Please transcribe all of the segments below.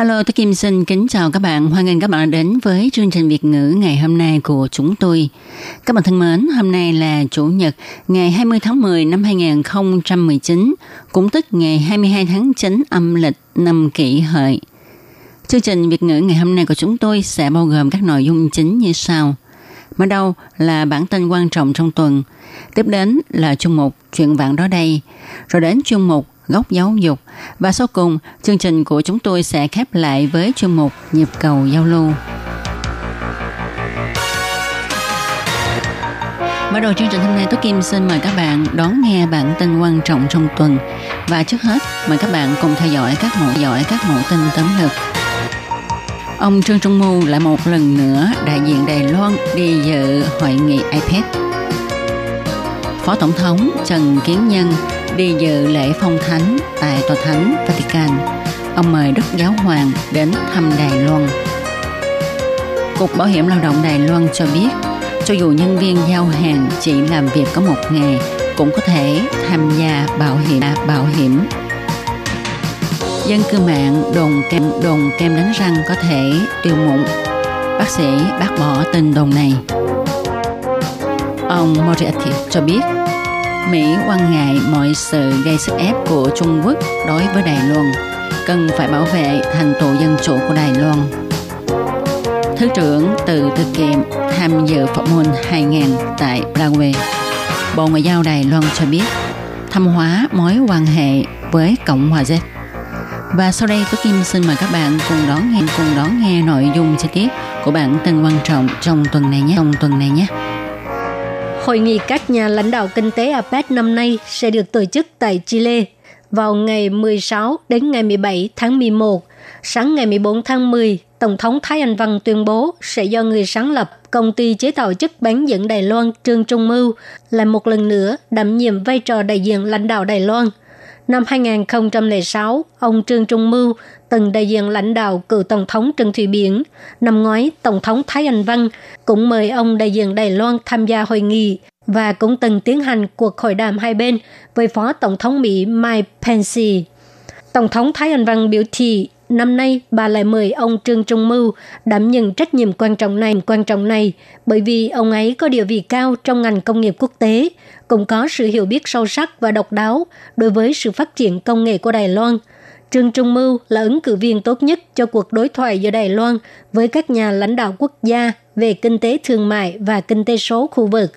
Hello, tôi Kim xin kính chào các bạn. Hoan nghênh các bạn đã đến với chương trình Việt ngữ ngày hôm nay của chúng tôi. Các bạn thân mến, hôm nay là Chủ nhật, ngày 20 tháng 10 năm 2019, cũng tức ngày 22 tháng 9 âm lịch năm kỷ hợi. Chương trình Việt ngữ ngày hôm nay của chúng tôi sẽ bao gồm các nội dung chính như sau. Mở đầu là bản tin quan trọng trong tuần. Tiếp đến là chuyên mục Chuyện vạn đó đây. Rồi đến chuyên mục Góc giáo dục. Và sau cùng, chương trình của chúng tôi sẽ khép lại với chuyên mục Nhịp cầu giao lưu. Mở đầu chương trình hôm nay, Tố Kim xin mời các bạn đón nghe bản tin quan trọng trong tuần. Và trước hết, mời các bạn cùng theo dõi các mẫu dõi các mẫu tin tấm lược. Ông Trương Trung Mưu lại một lần nữa đại diện Đài Loan đi dự hội nghị IPEC. Phó Tổng thống Trần Kiến Nhân đi dự lễ phong thánh tại Tòa Thánh Vatican. Ông mời Đức Giáo Hoàng đến thăm Đài Loan. Cục Bảo hiểm Lao động Đài Loan cho biết, cho dù nhân viên giao hàng chỉ làm việc có một ngày cũng có thể tham gia bảo hiểm à, bảo hiểm. Dân cư mạng đồn kem đồn kem đánh răng có thể tiêu mụn. Bác sĩ bác bỏ tin đồn này. Ông Moriarty cho biết Mỹ quan ngại mọi sự gây sức ép của Trung Quốc đối với Đài Loan, cần phải bảo vệ thành tựu dân chủ của Đài Loan. Thứ trưởng từ Tư Kiệm tham dự phỏng môn 2000 tại Prague. Bộ Ngoại giao Đài Loan cho biết thăm hóa mối quan hệ với Cộng hòa Z. Và sau đây, tôi Kim xin mời các bạn cùng đón nghe cùng đón nghe nội dung chi tiết của bản tin quan trọng trong tuần này nhé. Trong tuần này nhé. Hội nghị các nhà lãnh đạo kinh tế APEC năm nay sẽ được tổ chức tại Chile vào ngày 16 đến ngày 17 tháng 11. Sáng ngày 14 tháng 10, Tổng thống Thái Anh Văn tuyên bố sẽ do người sáng lập công ty chế tạo chất bán dẫn Đài Loan Trương Trung Mưu lại một lần nữa đảm nhiệm vai trò đại diện lãnh đạo Đài Loan. Năm 2006, ông Trương Trung Mưu từng đại diện lãnh đạo cựu Tổng thống Trần Thủy Biển. Năm ngoái, Tổng thống Thái Anh Văn cũng mời ông đại diện Đài Loan tham gia hội nghị và cũng từng tiến hành cuộc hội đàm hai bên với Phó Tổng thống Mỹ Mike Pence. Tổng thống Thái Anh Văn biểu thị năm nay bà lại mời ông Trương Trung Mưu đảm nhận trách nhiệm quan trọng này quan trọng này bởi vì ông ấy có địa vị cao trong ngành công nghiệp quốc tế, cũng có sự hiểu biết sâu sắc và độc đáo đối với sự phát triển công nghệ của Đài Loan. Trương Trung Mưu là ứng cử viên tốt nhất cho cuộc đối thoại giữa Đài Loan với các nhà lãnh đạo quốc gia về kinh tế thương mại và kinh tế số khu vực.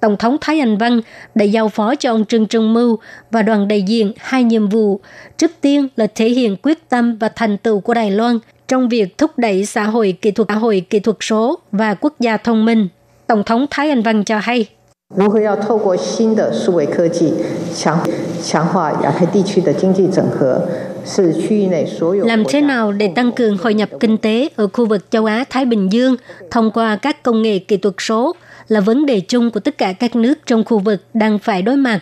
Tổng thống Thái Anh Văn đã giao phó cho ông Trương Trung Mưu và đoàn đại diện hai nhiệm vụ. Trước tiên là thể hiện quyết tâm và thành tựu của Đài Loan trong việc thúc đẩy xã hội kỹ thuật, xã hội kỹ thuật số và quốc gia thông minh. Tổng thống Thái Anh Văn cho hay. 如何要透过新的数位科技强强化亚太地区的经济整合，是区域内所有 Làm thế nào để tăng cường hội nhập kinh tế ở khu vực châu Á Thái Bình Dương thông qua các công nghệ kỹ thuật số là vấn đề chung của tất cả các nước trong khu vực đang phải đối mặt.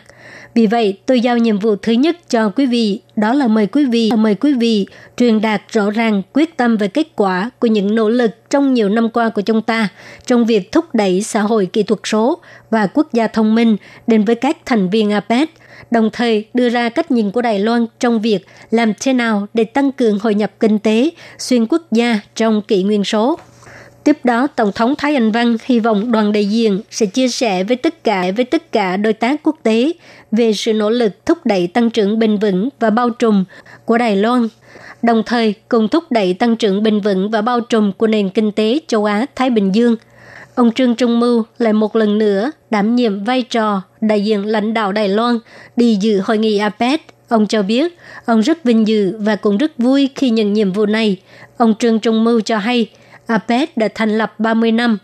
vì vậy, tôi giao nhiệm vụ thứ nhất cho quý vị, đó là mời quý vị, mời quý vị truyền đạt rõ ràng quyết tâm về kết quả của những nỗ lực trong nhiều năm qua của chúng ta trong việc thúc đẩy xã hội kỹ thuật số và quốc gia thông minh đến với các thành viên APEC, đồng thời đưa ra cách nhìn của Đài Loan trong việc làm thế nào để tăng cường hội nhập kinh tế xuyên quốc gia trong kỷ nguyên số. Tiếp đó, Tổng thống Thái Anh Văn hy vọng đoàn đại diện sẽ chia sẻ với tất cả với tất cả đối tác quốc tế về sự nỗ lực thúc đẩy tăng trưởng bền vững và bao trùm của Đài Loan, đồng thời cùng thúc đẩy tăng trưởng bền vững và bao trùm của nền kinh tế châu Á Thái Bình Dương. Ông Trương Trung Mưu lại một lần nữa đảm nhiệm vai trò đại diện lãnh đạo Đài Loan đi dự hội nghị APEC. Ông cho biết ông rất vinh dự và cũng rất vui khi nhận nhiệm vụ này. Ông Trương Trung Mưu cho hay APEC đã thành lập 30 năm.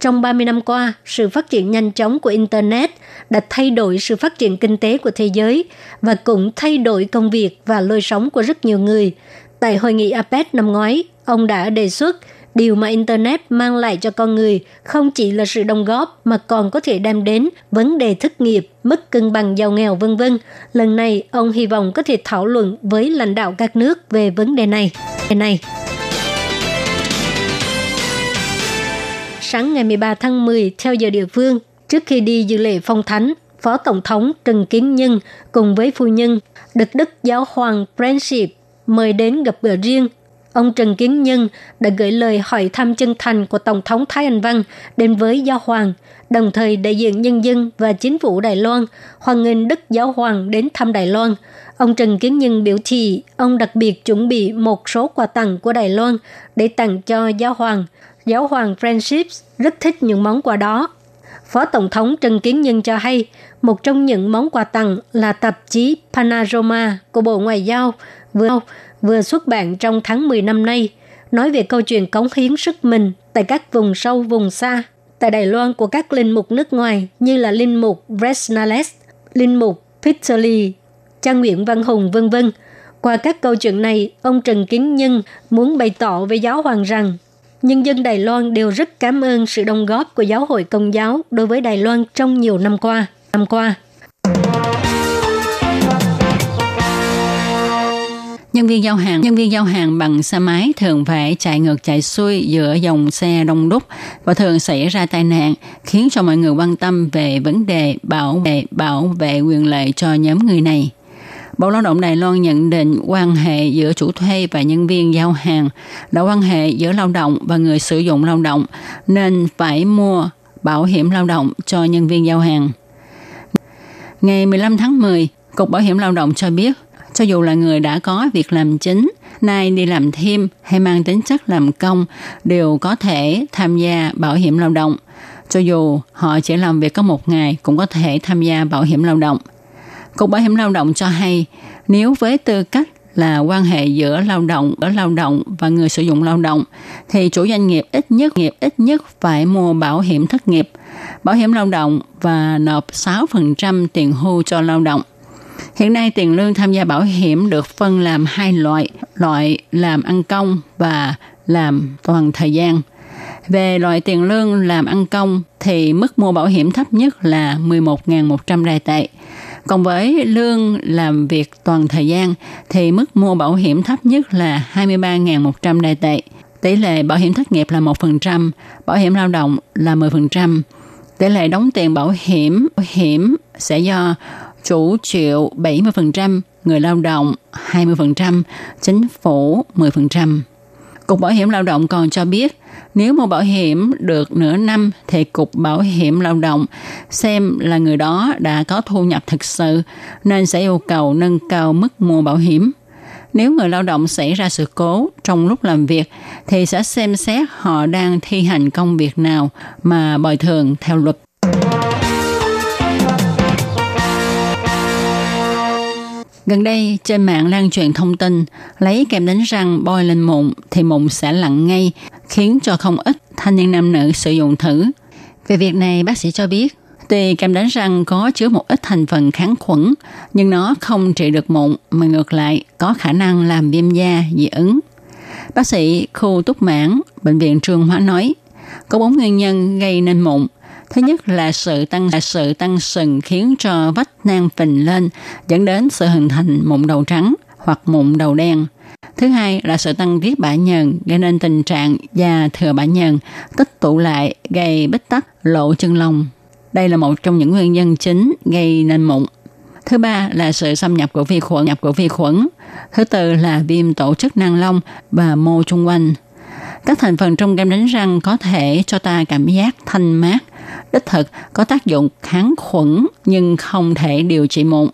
Trong 30 năm qua, sự phát triển nhanh chóng của Internet đã thay đổi sự phát triển kinh tế của thế giới và cũng thay đổi công việc và lối sống của rất nhiều người. Tại hội nghị APEC năm ngoái, ông đã đề xuất điều mà Internet mang lại cho con người không chỉ là sự đồng góp mà còn có thể đem đến vấn đề thất nghiệp, mức cân bằng giàu nghèo vân vân. Lần này, ông hy vọng có thể thảo luận với lãnh đạo các nước về vấn đề này. này. Sáng ngày 13 tháng 10 theo giờ địa phương, trước khi đi dự lễ phong thánh, Phó Tổng thống Trần Kiến Nhân cùng với phu nhân được Đức Giáo hoàng Friendship mời đến gặp gỡ riêng ông Trần Kiến Nhân đã gửi lời hỏi thăm chân thành của Tổng thống Thái Anh Văn đến với Giáo Hoàng, đồng thời đại diện nhân dân và chính phủ Đài Loan hoan nghênh Đức Giáo Hoàng đến thăm Đài Loan. Ông Trần Kiến Nhân biểu thị ông đặc biệt chuẩn bị một số quà tặng của Đài Loan để tặng cho Giáo Hoàng. Giáo Hoàng Francis rất thích những món quà đó. Phó Tổng thống Trần Kiến Nhân cho hay, một trong những món quà tặng là tạp chí Panorama của Bộ Ngoại giao vừa vừa xuất bản trong tháng 10 năm nay, nói về câu chuyện cống hiến sức mình tại các vùng sâu, vùng xa, tại Đài Loan của các linh mục nước ngoài như là linh mục Bresnales, linh mục Peter Lee, Trang Nguyễn Văn Hùng, vân vân. Qua các câu chuyện này, ông Trần Kiến Nhân muốn bày tỏ với giáo hoàng rằng nhân dân Đài Loan đều rất cảm ơn sự đóng góp của giáo hội công giáo đối với Đài Loan trong nhiều năm qua. Năm qua. Nhân viên giao hàng, nhân viên giao hàng bằng xe máy thường phải chạy ngược chạy xuôi giữa dòng xe đông đúc và thường xảy ra tai nạn, khiến cho mọi người quan tâm về vấn đề bảo vệ bảo vệ quyền lợi cho nhóm người này. Bộ Lao động Đài Loan nhận định quan hệ giữa chủ thuê và nhân viên giao hàng là quan hệ giữa lao động và người sử dụng lao động, nên phải mua bảo hiểm lao động cho nhân viên giao hàng. Ngày 15 tháng 10, Cục Bảo hiểm Lao động cho biết cho dù là người đã có việc làm chính, nay đi làm thêm hay mang tính chất làm công đều có thể tham gia bảo hiểm lao động. Cho dù họ chỉ làm việc có một ngày cũng có thể tham gia bảo hiểm lao động. Cục Bảo hiểm lao động cho hay, nếu với tư cách là quan hệ giữa lao động ở lao động và người sử dụng lao động thì chủ doanh nghiệp ít nhất nghiệp ít nhất phải mua bảo hiểm thất nghiệp, bảo hiểm lao động và nộp 6% tiền hưu cho lao động. Hiện nay tiền lương tham gia bảo hiểm được phân làm hai loại, loại làm ăn công và làm toàn thời gian. Về loại tiền lương làm ăn công thì mức mua bảo hiểm thấp nhất là 11.100 đài tệ. Còn với lương làm việc toàn thời gian thì mức mua bảo hiểm thấp nhất là 23.100 đài tệ. Tỷ lệ bảo hiểm thất nghiệp là 1%, bảo hiểm lao động là 10%. Tỷ lệ đóng tiền bảo hiểm bảo hiểm sẽ do chủ chịu 70%, người lao động 20%, chính phủ 10%. Cục Bảo hiểm Lao động còn cho biết, nếu mua bảo hiểm được nửa năm thì Cục Bảo hiểm Lao động xem là người đó đã có thu nhập thực sự nên sẽ yêu cầu nâng cao mức mua bảo hiểm. Nếu người lao động xảy ra sự cố trong lúc làm việc thì sẽ xem xét họ đang thi hành công việc nào mà bồi thường theo luật. Gần đây, trên mạng lan truyền thông tin lấy kem đánh răng bôi lên mụn thì mụn sẽ lặn ngay, khiến cho không ít thanh niên nam nữ sử dụng thử. Về việc này, bác sĩ cho biết, tuy kem đánh răng có chứa một ít thành phần kháng khuẩn, nhưng nó không trị được mụn, mà ngược lại có khả năng làm viêm da, dị ứng. Bác sĩ khu túc mãn, Bệnh viện Trường Hóa nói, có bốn nguyên nhân gây nên mụn. Thứ nhất là sự tăng là sự tăng sừng khiến cho vách nang phình lên, dẫn đến sự hình thành mụn đầu trắng hoặc mụn đầu đen. Thứ hai là sự tăng tiết bã nhờn gây nên tình trạng da thừa bã nhờn tích tụ lại gây bít tắc lộ chân lông. Đây là một trong những nguyên nhân chính gây nên mụn. Thứ ba là sự xâm nhập của vi khuẩn, nhập của vi khuẩn. Thứ tư là viêm tổ chức năng lông và mô chung quanh. Các thành phần trong kem đánh răng có thể cho ta cảm giác thanh mát, đích thực có tác dụng kháng khuẩn nhưng không thể điều trị mụn.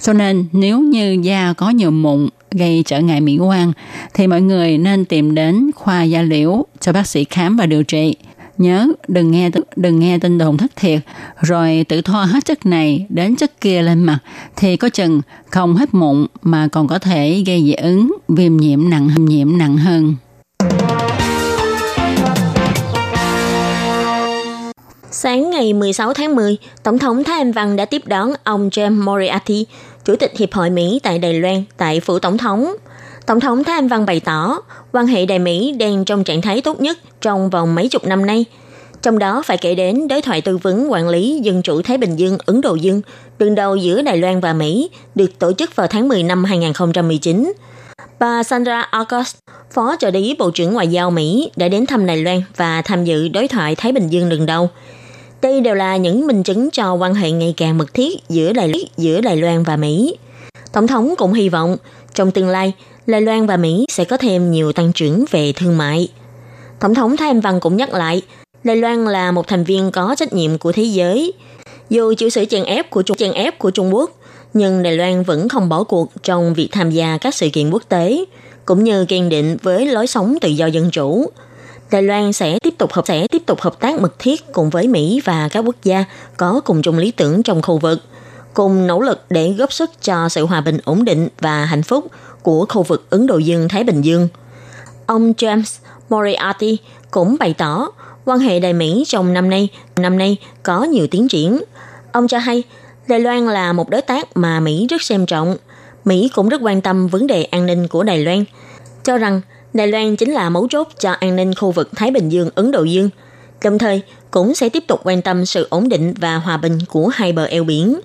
Cho nên nếu như da có nhiều mụn gây trở ngại mỹ quan thì mọi người nên tìm đến khoa da liễu cho bác sĩ khám và điều trị. Nhớ đừng nghe đừng nghe tin đồn thất thiệt rồi tự thoa hết chất này đến chất kia lên mặt thì có chừng không hết mụn mà còn có thể gây dị ứng, viêm nhiễm nặng viêm nhiễm nặng hơn. Sáng ngày 16 tháng 10, Tổng thống Thái Anh Văn đã tiếp đón ông James Moriarty, Chủ tịch Hiệp hội Mỹ tại Đài Loan, tại Phủ Tổng thống. Tổng thống Thái Anh Văn bày tỏ, quan hệ Đài Mỹ đang trong trạng thái tốt nhất trong vòng mấy chục năm nay. Trong đó phải kể đến đối thoại tư vấn quản lý dân chủ Thái Bình Dương, Ấn Độ Dương, đường đầu giữa Đài Loan và Mỹ, được tổ chức vào tháng 10 năm 2019. Bà Sandra August, Phó trợ lý Bộ trưởng Ngoại giao Mỹ, đã đến thăm Đài Loan và tham dự đối thoại Thái Bình Dương lần đầu. Đây đều là những minh chứng cho quan hệ ngày càng mật thiết giữa Đài, giữa Đài Loan và Mỹ. Tổng thống cũng hy vọng trong tương lai, Đài Loan và Mỹ sẽ có thêm nhiều tăng trưởng về thương mại. Tổng thống Thái Anh Văn cũng nhắc lại, Đài Loan là một thành viên có trách nhiệm của thế giới. Dù chịu sự chèn ép của Trung, chèn ép của Trung Quốc, nhưng Đài Loan vẫn không bỏ cuộc trong việc tham gia các sự kiện quốc tế, cũng như kiên định với lối sống tự do dân chủ. Đài Loan sẽ tiếp tục hợp sẽ tiếp tục hợp tác mật thiết cùng với Mỹ và các quốc gia có cùng chung lý tưởng trong khu vực, cùng nỗ lực để góp sức cho sự hòa bình ổn định và hạnh phúc của khu vực Ấn Độ Dương Thái Bình Dương. Ông James Moriarty cũng bày tỏ quan hệ Đài Mỹ trong năm nay năm nay có nhiều tiến triển. Ông cho hay Đài Loan là một đối tác mà Mỹ rất xem trọng. Mỹ cũng rất quan tâm vấn đề an ninh của Đài Loan, cho rằng Đài Loan chính là mấu chốt cho an ninh khu vực Thái Bình Dương, Ấn Độ Dương, đồng thời cũng sẽ tiếp tục quan tâm sự ổn định và hòa bình của hai bờ eo biển.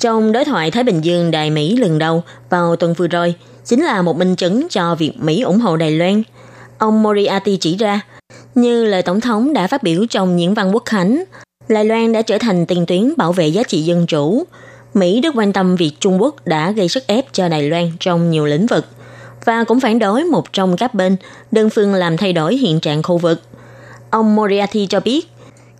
Trong đối thoại Thái Bình Dương Đài Mỹ lần đầu vào tuần vừa rồi, chính là một minh chứng cho việc Mỹ ủng hộ Đài Loan. Ông Moriarty chỉ ra, như lời Tổng thống đã phát biểu trong những văn quốc khánh, Đài Loan đã trở thành tiền tuyến bảo vệ giá trị dân chủ. Mỹ rất quan tâm việc Trung Quốc đã gây sức ép cho Đài Loan trong nhiều lĩnh vực và cũng phản đối một trong các bên đơn phương làm thay đổi hiện trạng khu vực. Ông Moriarty cho biết,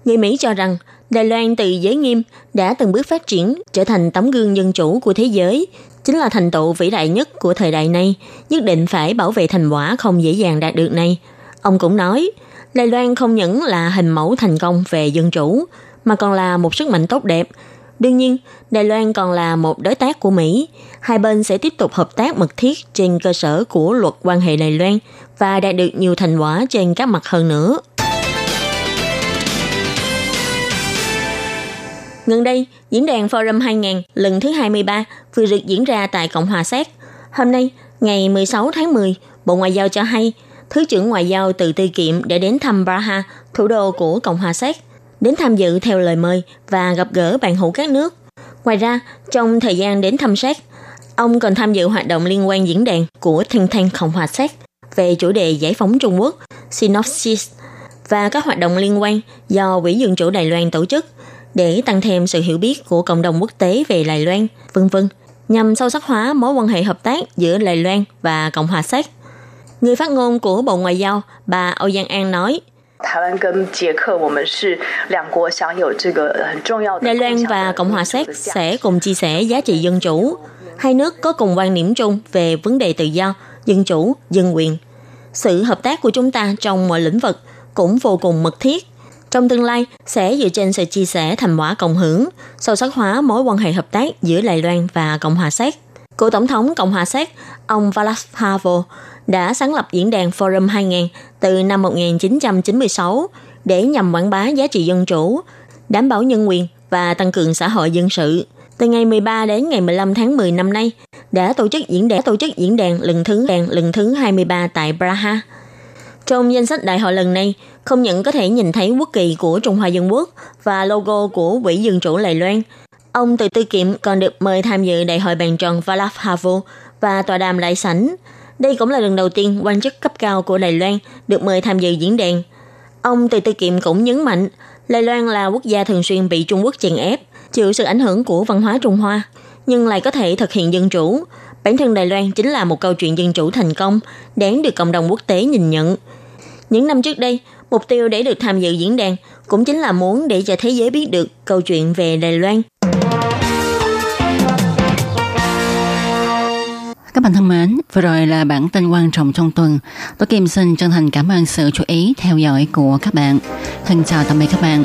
người Mỹ cho rằng Đài Loan từ giới nghiêm đã từng bước phát triển trở thành tấm gương dân chủ của thế giới, chính là thành tựu vĩ đại nhất của thời đại này, nhất định phải bảo vệ thành quả không dễ dàng đạt được này. Ông cũng nói, Đài Loan không những là hình mẫu thành công về dân chủ, mà còn là một sức mạnh tốt đẹp. Đương nhiên, Đài Loan còn là một đối tác của Mỹ. Hai bên sẽ tiếp tục hợp tác mật thiết trên cơ sở của luật quan hệ Đài Loan và đạt được nhiều thành quả trên các mặt hơn nữa. Gần đây, diễn đàn Forum 2000 lần thứ 23 vừa được diễn ra tại Cộng hòa Séc. Hôm nay, ngày 16 tháng 10, Bộ Ngoại giao cho hay Thứ trưởng Ngoại giao từ Tư Kiệm đã đến thăm Praha, thủ đô của Cộng hòa Séc, đến tham dự theo lời mời và gặp gỡ bạn hữu các nước. Ngoài ra, trong thời gian đến thăm Séc, ông còn tham dự hoạt động liên quan diễn đàn của Thanh Thanh Cộng hòa Séc về chủ đề giải phóng Trung Quốc, Synopsis, và các hoạt động liên quan do Quỹ Dân chủ Đài Loan tổ chức để tăng thêm sự hiểu biết của cộng đồng quốc tế về Đài Loan, vân vân, nhằm sâu sắc hóa mối quan hệ hợp tác giữa Đài Loan và Cộng hòa Séc. Người phát ngôn của Bộ Ngoại giao, bà Âu Giang An nói, Đài Loan và Cộng hòa Séc sẽ cùng chia sẻ giá trị dân chủ. Hai nước có cùng quan điểm chung về vấn đề tự do, dân chủ, dân quyền. Sự hợp tác của chúng ta trong mọi lĩnh vực cũng vô cùng mật thiết. Trong tương lai, sẽ dựa trên sự chia sẻ thành quả cộng hưởng, sâu sắc hóa mối quan hệ hợp tác giữa Đài Loan và Cộng hòa Séc. Cựu Tổng thống Cộng hòa Séc, ông Václav Havel, đã sáng lập diễn đàn Forum 2000 từ năm 1996 để nhằm quảng bá giá trị dân chủ, đảm bảo nhân quyền và tăng cường xã hội dân sự. Từ ngày 13 đến ngày 15 tháng 10 năm nay, đã tổ chức diễn đàn tổ chức diễn đàn lần thứ đàn lần thứ 23 tại Praha. Trong danh sách đại hội lần này, không những có thể nhìn thấy quốc kỳ của Trung Hoa Dân Quốc và logo của Quỹ Dân chủ Lài Loan, ông Từ Tư Kiệm còn được mời tham dự đại hội bàn tròn Václav Havu và tòa đàm đại sảnh đây cũng là lần đầu tiên quan chức cấp cao của Đài Loan được mời tham dự diễn đàn. Ông Từ Tư Kiệm cũng nhấn mạnh, Đài Loan là quốc gia thường xuyên bị Trung Quốc chèn ép, chịu sự ảnh hưởng của văn hóa Trung Hoa, nhưng lại có thể thực hiện dân chủ. Bản thân Đài Loan chính là một câu chuyện dân chủ thành công, đáng được cộng đồng quốc tế nhìn nhận. Những năm trước đây, mục tiêu để được tham dự diễn đàn cũng chính là muốn để cho thế giới biết được câu chuyện về Đài Loan. Các bạn thân mến, vừa rồi là bản tin quan trọng trong tuần. Tôi Kim xin chân thành cảm ơn sự chú ý theo dõi của các bạn. Thân chào tạm biệt các bạn.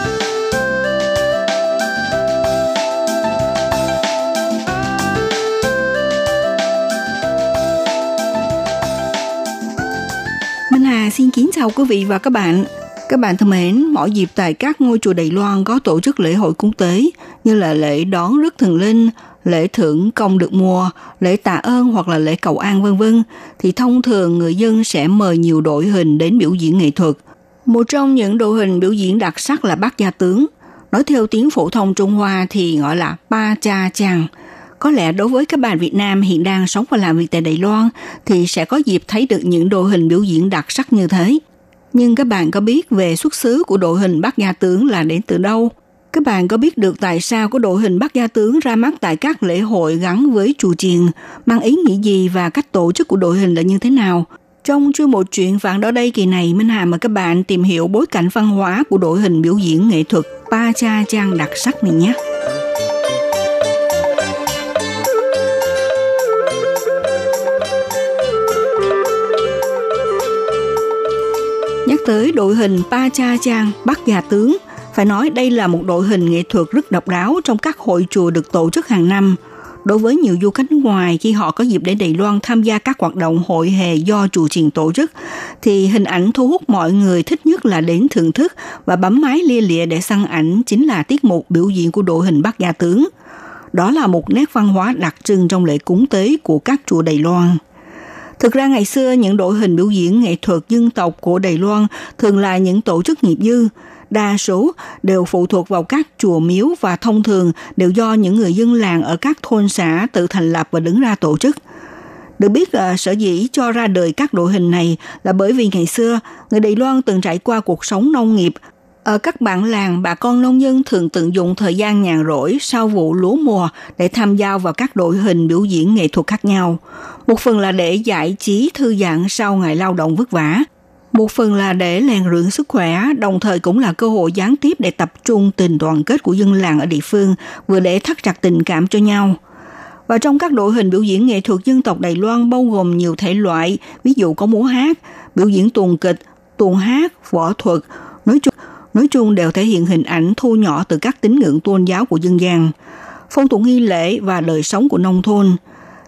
Chào quý vị và các bạn. Các bạn thân mến, mỗi dịp tại các ngôi chùa Đài Loan có tổ chức lễ hội cúng tế như là lễ đón rước thần linh, lễ thưởng công được mùa, lễ tạ ơn hoặc là lễ cầu an vân vân thì thông thường người dân sẽ mời nhiều đội hình đến biểu diễn nghệ thuật. Một trong những đội hình biểu diễn đặc sắc là bát gia tướng. Nói theo tiếng phổ thông Trung Hoa thì gọi là ba cha chàng. Có lẽ đối với các bạn Việt Nam hiện đang sống và làm việc tại Đài Loan thì sẽ có dịp thấy được những đội hình biểu diễn đặc sắc như thế. Nhưng các bạn có biết về xuất xứ của đội hình bát gia tướng là đến từ đâu? Các bạn có biết được tại sao có đội hình bát gia tướng ra mắt tại các lễ hội gắn với chùa chiền, mang ý nghĩa gì và cách tổ chức của đội hình là như thế nào? Trong chuyên một chuyện vạn đó đây kỳ này, Minh Hà mời các bạn tìm hiểu bối cảnh văn hóa của đội hình biểu diễn nghệ thuật ba Cha Trang đặc sắc này nhé. Tới đội hình Pa Cha Chang Bắc Gà Tướng, phải nói đây là một đội hình nghệ thuật rất độc đáo trong các hội chùa được tổ chức hàng năm. Đối với nhiều du khách nước ngoài khi họ có dịp đến Đài Loan tham gia các hoạt động hội hè do chùa chiền tổ chức, thì hình ảnh thu hút mọi người thích nhất là đến thưởng thức và bấm máy lia lịa để săn ảnh chính là tiết mục biểu diễn của đội hình Bắc Gia Tướng. Đó là một nét văn hóa đặc trưng trong lễ cúng tế của các chùa Đài Loan. Thực ra ngày xưa những đội hình biểu diễn nghệ thuật dân tộc của Đài Loan thường là những tổ chức nghiệp dư, đa số đều phụ thuộc vào các chùa miếu và thông thường đều do những người dân làng ở các thôn xã tự thành lập và đứng ra tổ chức. Được biết là sở dĩ cho ra đời các đội hình này là bởi vì ngày xưa người Đài Loan từng trải qua cuộc sống nông nghiệp. Ở các bản làng, bà con nông dân thường tận dụng thời gian nhàn rỗi sau vụ lúa mùa để tham gia vào các đội hình biểu diễn nghệ thuật khác nhau. Một phần là để giải trí thư giãn sau ngày lao động vất vả. Một phần là để rèn luyện sức khỏe, đồng thời cũng là cơ hội gián tiếp để tập trung tình đoàn kết của dân làng ở địa phương, vừa để thắt chặt tình cảm cho nhau. Và trong các đội hình biểu diễn nghệ thuật dân tộc Đài Loan bao gồm nhiều thể loại, ví dụ có múa hát, biểu diễn tuồng kịch, tuồng hát, võ thuật, nói chung nói chung đều thể hiện hình ảnh thu nhỏ từ các tín ngưỡng tôn giáo của dân gian, phong tục nghi lễ và đời sống của nông thôn.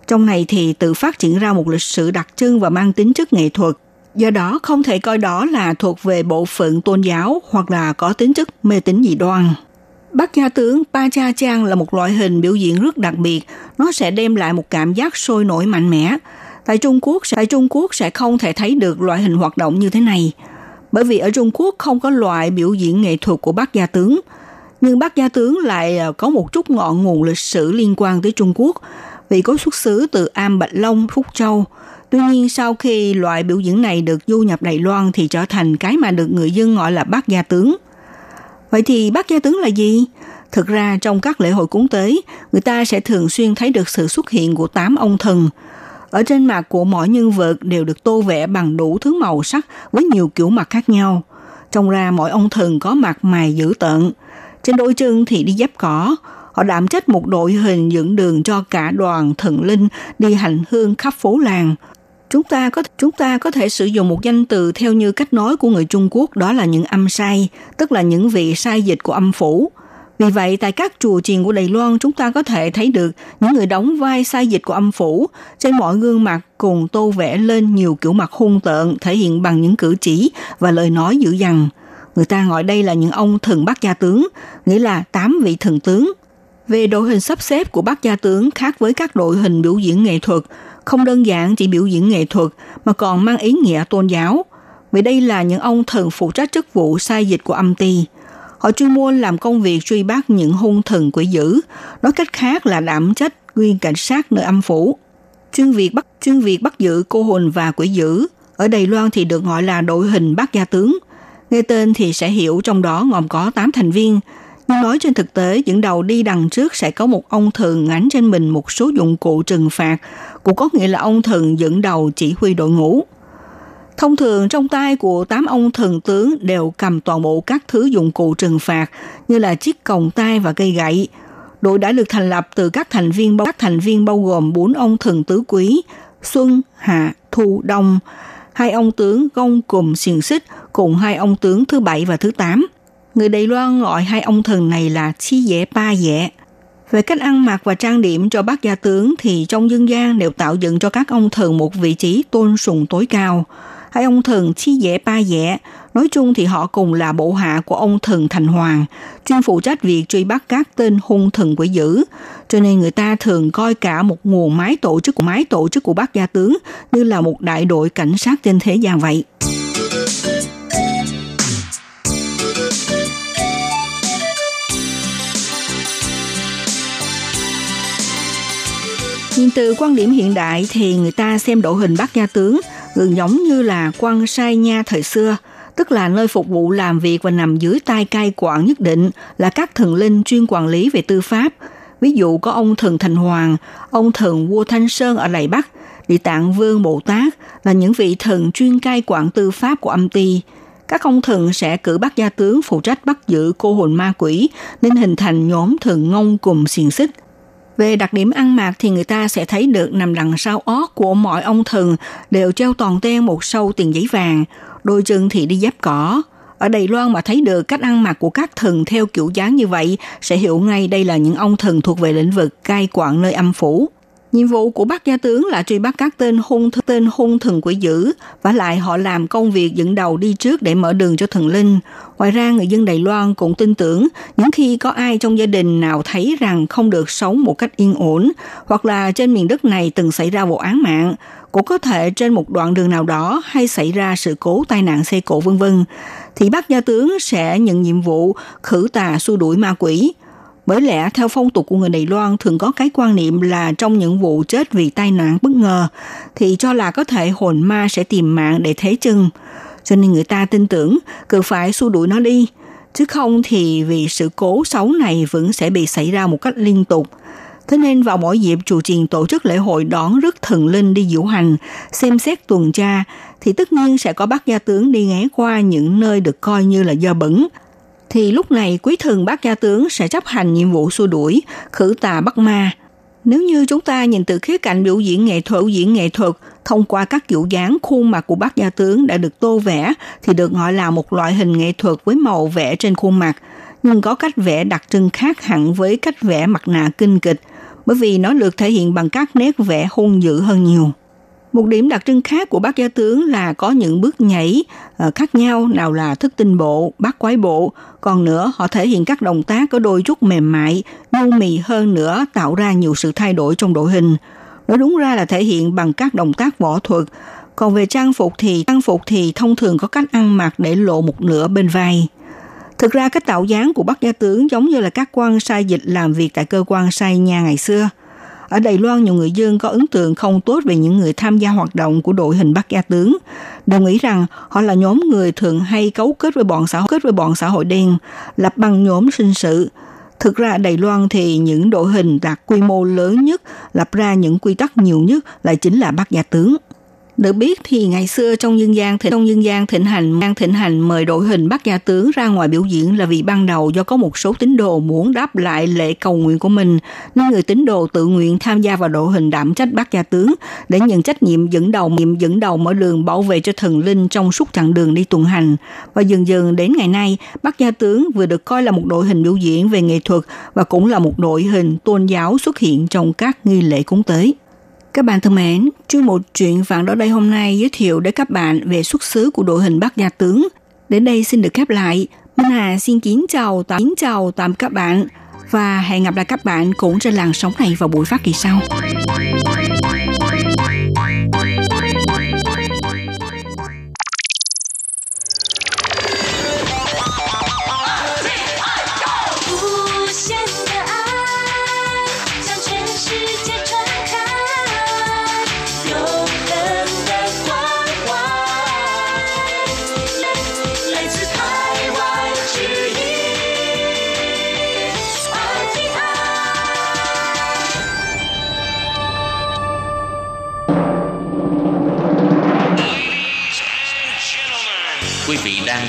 Trong này thì tự phát triển ra một lịch sử đặc trưng và mang tính chất nghệ thuật. Do đó không thể coi đó là thuộc về bộ phận tôn giáo hoặc là có tính chất mê tín dị đoan. Bác gia tướng Pa Cha Chang là một loại hình biểu diễn rất đặc biệt, nó sẽ đem lại một cảm giác sôi nổi mạnh mẽ. Tại Trung Quốc, tại Trung Quốc sẽ không thể thấy được loại hình hoạt động như thế này bởi vì ở Trung Quốc không có loại biểu diễn nghệ thuật của bác gia tướng. Nhưng bác gia tướng lại ờ, có một chút ngọn nguồn lịch sử liên quan tới Trung Quốc, vì có xuất xứ từ Am Bạch Long, Phúc Châu. Tuy nhiên sau khi loại biểu diễn này được du nhập Đài Loan thì trở thành cái mà được người dân gọi là bác gia tướng. Vậy thì bác gia tướng là gì? Thực ra trong các lễ hội cúng tế, người ta sẽ thường xuyên thấy được sự xuất hiện của tám ông thần. Ở trên mặt của mỗi nhân vật đều được tô vẽ bằng đủ thứ màu sắc với nhiều kiểu mặt khác nhau. Trông ra mỗi ông thần có mặt mày dữ tợn. Trên đôi chân thì đi dép cỏ. Họ đảm trách một đội hình dẫn đường cho cả đoàn thần linh đi hành hương khắp phố làng. Chúng ta có chúng ta có thể sử dụng một danh từ theo như cách nói của người Trung Quốc đó là những âm sai, tức là những vị sai dịch của âm phủ. Vì vậy, tại các chùa chiền của Đài Loan, chúng ta có thể thấy được những người đóng vai sai dịch của âm phủ. Trên mọi gương mặt cùng tô vẽ lên nhiều kiểu mặt hung tợn, thể hiện bằng những cử chỉ và lời nói dữ dằn. Người ta gọi đây là những ông thần bát gia tướng, nghĩa là tám vị thần tướng. Về đội hình sắp xếp của bát gia tướng khác với các đội hình biểu diễn nghệ thuật, không đơn giản chỉ biểu diễn nghệ thuật mà còn mang ý nghĩa tôn giáo. Vì đây là những ông thần phụ trách chức vụ sai dịch của âm ty. Họ chuyên môn làm công việc truy bắt những hung thần quỷ dữ, nói cách khác là đảm trách nguyên cảnh sát nơi âm phủ. Chuyên việc bắt chuyên việc bắt giữ cô hồn và quỷ dữ ở Đài Loan thì được gọi là đội hình bát gia tướng. Nghe tên thì sẽ hiểu trong đó gồm có 8 thành viên, nhưng nói trên thực tế dẫn đầu đi đằng trước sẽ có một ông thần gánh trên mình một số dụng cụ trừng phạt, cũng có nghĩa là ông thần dẫn đầu chỉ huy đội ngũ. Thông thường trong tay của tám ông thần tướng đều cầm toàn bộ các thứ dụng cụ trừng phạt như là chiếc còng tay và cây gậy. Đội đã được thành lập từ các thành viên bao các thành viên bao gồm bốn ông thần tứ quý Xuân, Hạ, Thu, Đông, hai ông tướng Gông cùng xiềng xích cùng hai ông tướng thứ bảy và thứ tám. Người Đài Loan gọi hai ông thần này là chi dễ ba dễ. Về cách ăn mặc và trang điểm cho bác gia tướng thì trong dân gian đều tạo dựng cho các ông thần một vị trí tôn sùng tối cao – hai ông thần chi dễ ba dễ Nói chung thì họ cùng là bộ hạ của ông thần Thành Hoàng, chuyên phụ trách việc truy bắt các tên hung thần quỷ dữ. Cho nên người ta thường coi cả một nguồn máy tổ chức của máy tổ chức của bác gia tướng như là một đại đội cảnh sát trên thế gian vậy. Nhìn từ quan điểm hiện đại thì người ta xem đội hình bác gia tướng gần giống như là quan sai nha thời xưa, tức là nơi phục vụ làm việc và nằm dưới tay cai quản nhất định là các thần linh chuyên quản lý về tư pháp. Ví dụ có ông thần Thành Hoàng, ông thần vua Thanh Sơn ở Đài Bắc, Địa Tạng Vương Bồ Tát là những vị thần chuyên cai quản tư pháp của âm ty. Các ông thần sẽ cử bác gia tướng phụ trách bắt giữ cô hồn ma quỷ nên hình thành nhóm thần ngông cùng xiềng xích về đặc điểm ăn mặc thì người ta sẽ thấy được nằm đằng sau ót của mọi ông thần đều treo toàn ten một sâu tiền giấy vàng, đôi chân thì đi dép cỏ. Ở Đài Loan mà thấy được cách ăn mặc của các thần theo kiểu dáng như vậy sẽ hiểu ngay đây là những ông thần thuộc về lĩnh vực cai quản nơi âm phủ. Nhiệm vụ của bác gia tướng là truy bắt các tên hung tên hung thần quỷ dữ và lại họ làm công việc dẫn đầu đi trước để mở đường cho thần linh. Ngoài ra người dân Đài Loan cũng tin tưởng những khi có ai trong gia đình nào thấy rằng không được sống một cách yên ổn hoặc là trên miền đất này từng xảy ra vụ án mạng, cũng có thể trên một đoạn đường nào đó hay xảy ra sự cố tai nạn xe cộ vân vân thì bác gia tướng sẽ nhận nhiệm vụ khử tà xua đuổi ma quỷ bởi lẽ theo phong tục của người Đài Loan thường có cái quan niệm là trong những vụ chết vì tai nạn bất ngờ thì cho là có thể hồn ma sẽ tìm mạng để thế chân. Cho nên người ta tin tưởng cứ phải xua đuổi nó đi. Chứ không thì vì sự cố xấu này vẫn sẽ bị xảy ra một cách liên tục. Thế nên vào mỗi dịp chủ chiền tổ chức lễ hội đón rước thần linh đi diễu hành, xem xét tuần tra, thì tất nhiên sẽ có bác gia tướng đi ghé qua những nơi được coi như là do bẩn, thì lúc này quý thần bác gia tướng sẽ chấp hành nhiệm vụ xua đuổi, khử tà bắt ma. Nếu như chúng ta nhìn từ khía cạnh biểu diễn nghệ thuật, diễn nghệ thuật thông qua các kiểu dáng khuôn mặt của bác gia tướng đã được tô vẽ thì được gọi là một loại hình nghệ thuật với màu vẽ trên khuôn mặt, nhưng có cách vẽ đặc trưng khác hẳn với cách vẽ mặt nạ kinh kịch, bởi vì nó được thể hiện bằng các nét vẽ hung dữ hơn nhiều. Một điểm đặc trưng khác của bác gia tướng là có những bước nhảy ờ, khác nhau, nào là thức tinh bộ, bát quái bộ, còn nữa họ thể hiện các động tác có đôi chút mềm mại, nhu mì hơn nữa tạo ra nhiều sự thay đổi trong đội hình. Nói đúng ra là thể hiện bằng các động tác võ thuật, còn về trang phục thì trang phục thì thông thường có cách ăn mặc để lộ một nửa bên vai. Thực ra cách tạo dáng của bác gia tướng giống như là các quan sai dịch làm việc tại cơ quan sai nhà ngày xưa – ở Đài Loan, nhiều người dân có ấn tượng không tốt về những người tham gia hoạt động của đội hình Bắc Gia tướng, đồng ý rằng họ là nhóm người thường hay cấu kết với bọn xã hội, kết với bọn xã hội đen, lập băng nhóm sinh sự. Thực ra Đài Loan thì những đội hình đạt quy mô lớn nhất, lập ra những quy tắc nhiều nhất lại chính là bác gia tướng. Được biết thì ngày xưa trong dân gian thịnh, trong dân gian thịnh hành đang thịnh hành mời đội hình bắt gia tướng ra ngoài biểu diễn là vì ban đầu do có một số tín đồ muốn đáp lại lễ cầu nguyện của mình nên người tín đồ tự nguyện tham gia vào đội hình đảm trách bắt gia tướng để nhận trách nhiệm dẫn đầu, nhiệm dẫn đầu mở đường bảo vệ cho thần linh trong suốt chặng đường đi tuần hành và dần dần đến ngày nay, bắt gia tướng vừa được coi là một đội hình biểu diễn về nghệ thuật và cũng là một đội hình tôn giáo xuất hiện trong các nghi lễ cúng tế. Các bạn thân mến, chuyên một chuyện vạn đó đây hôm nay giới thiệu đến các bạn về xuất xứ của đội hình Bắc Gia Tướng. Đến đây xin được khép lại. Minh Hà xin kính chào, tạm kính chào tạm các bạn và hẹn gặp lại các bạn cũng trên làn sóng này vào buổi phát kỳ sau.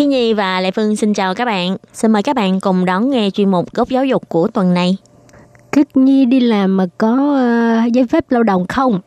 Khi Nhi và Lệ Phương xin chào các bạn. Xin mời các bạn cùng đón nghe chuyên mục góc giáo dục của tuần này. Kích Nhi đi làm mà có ờ, giấy phép lao động không?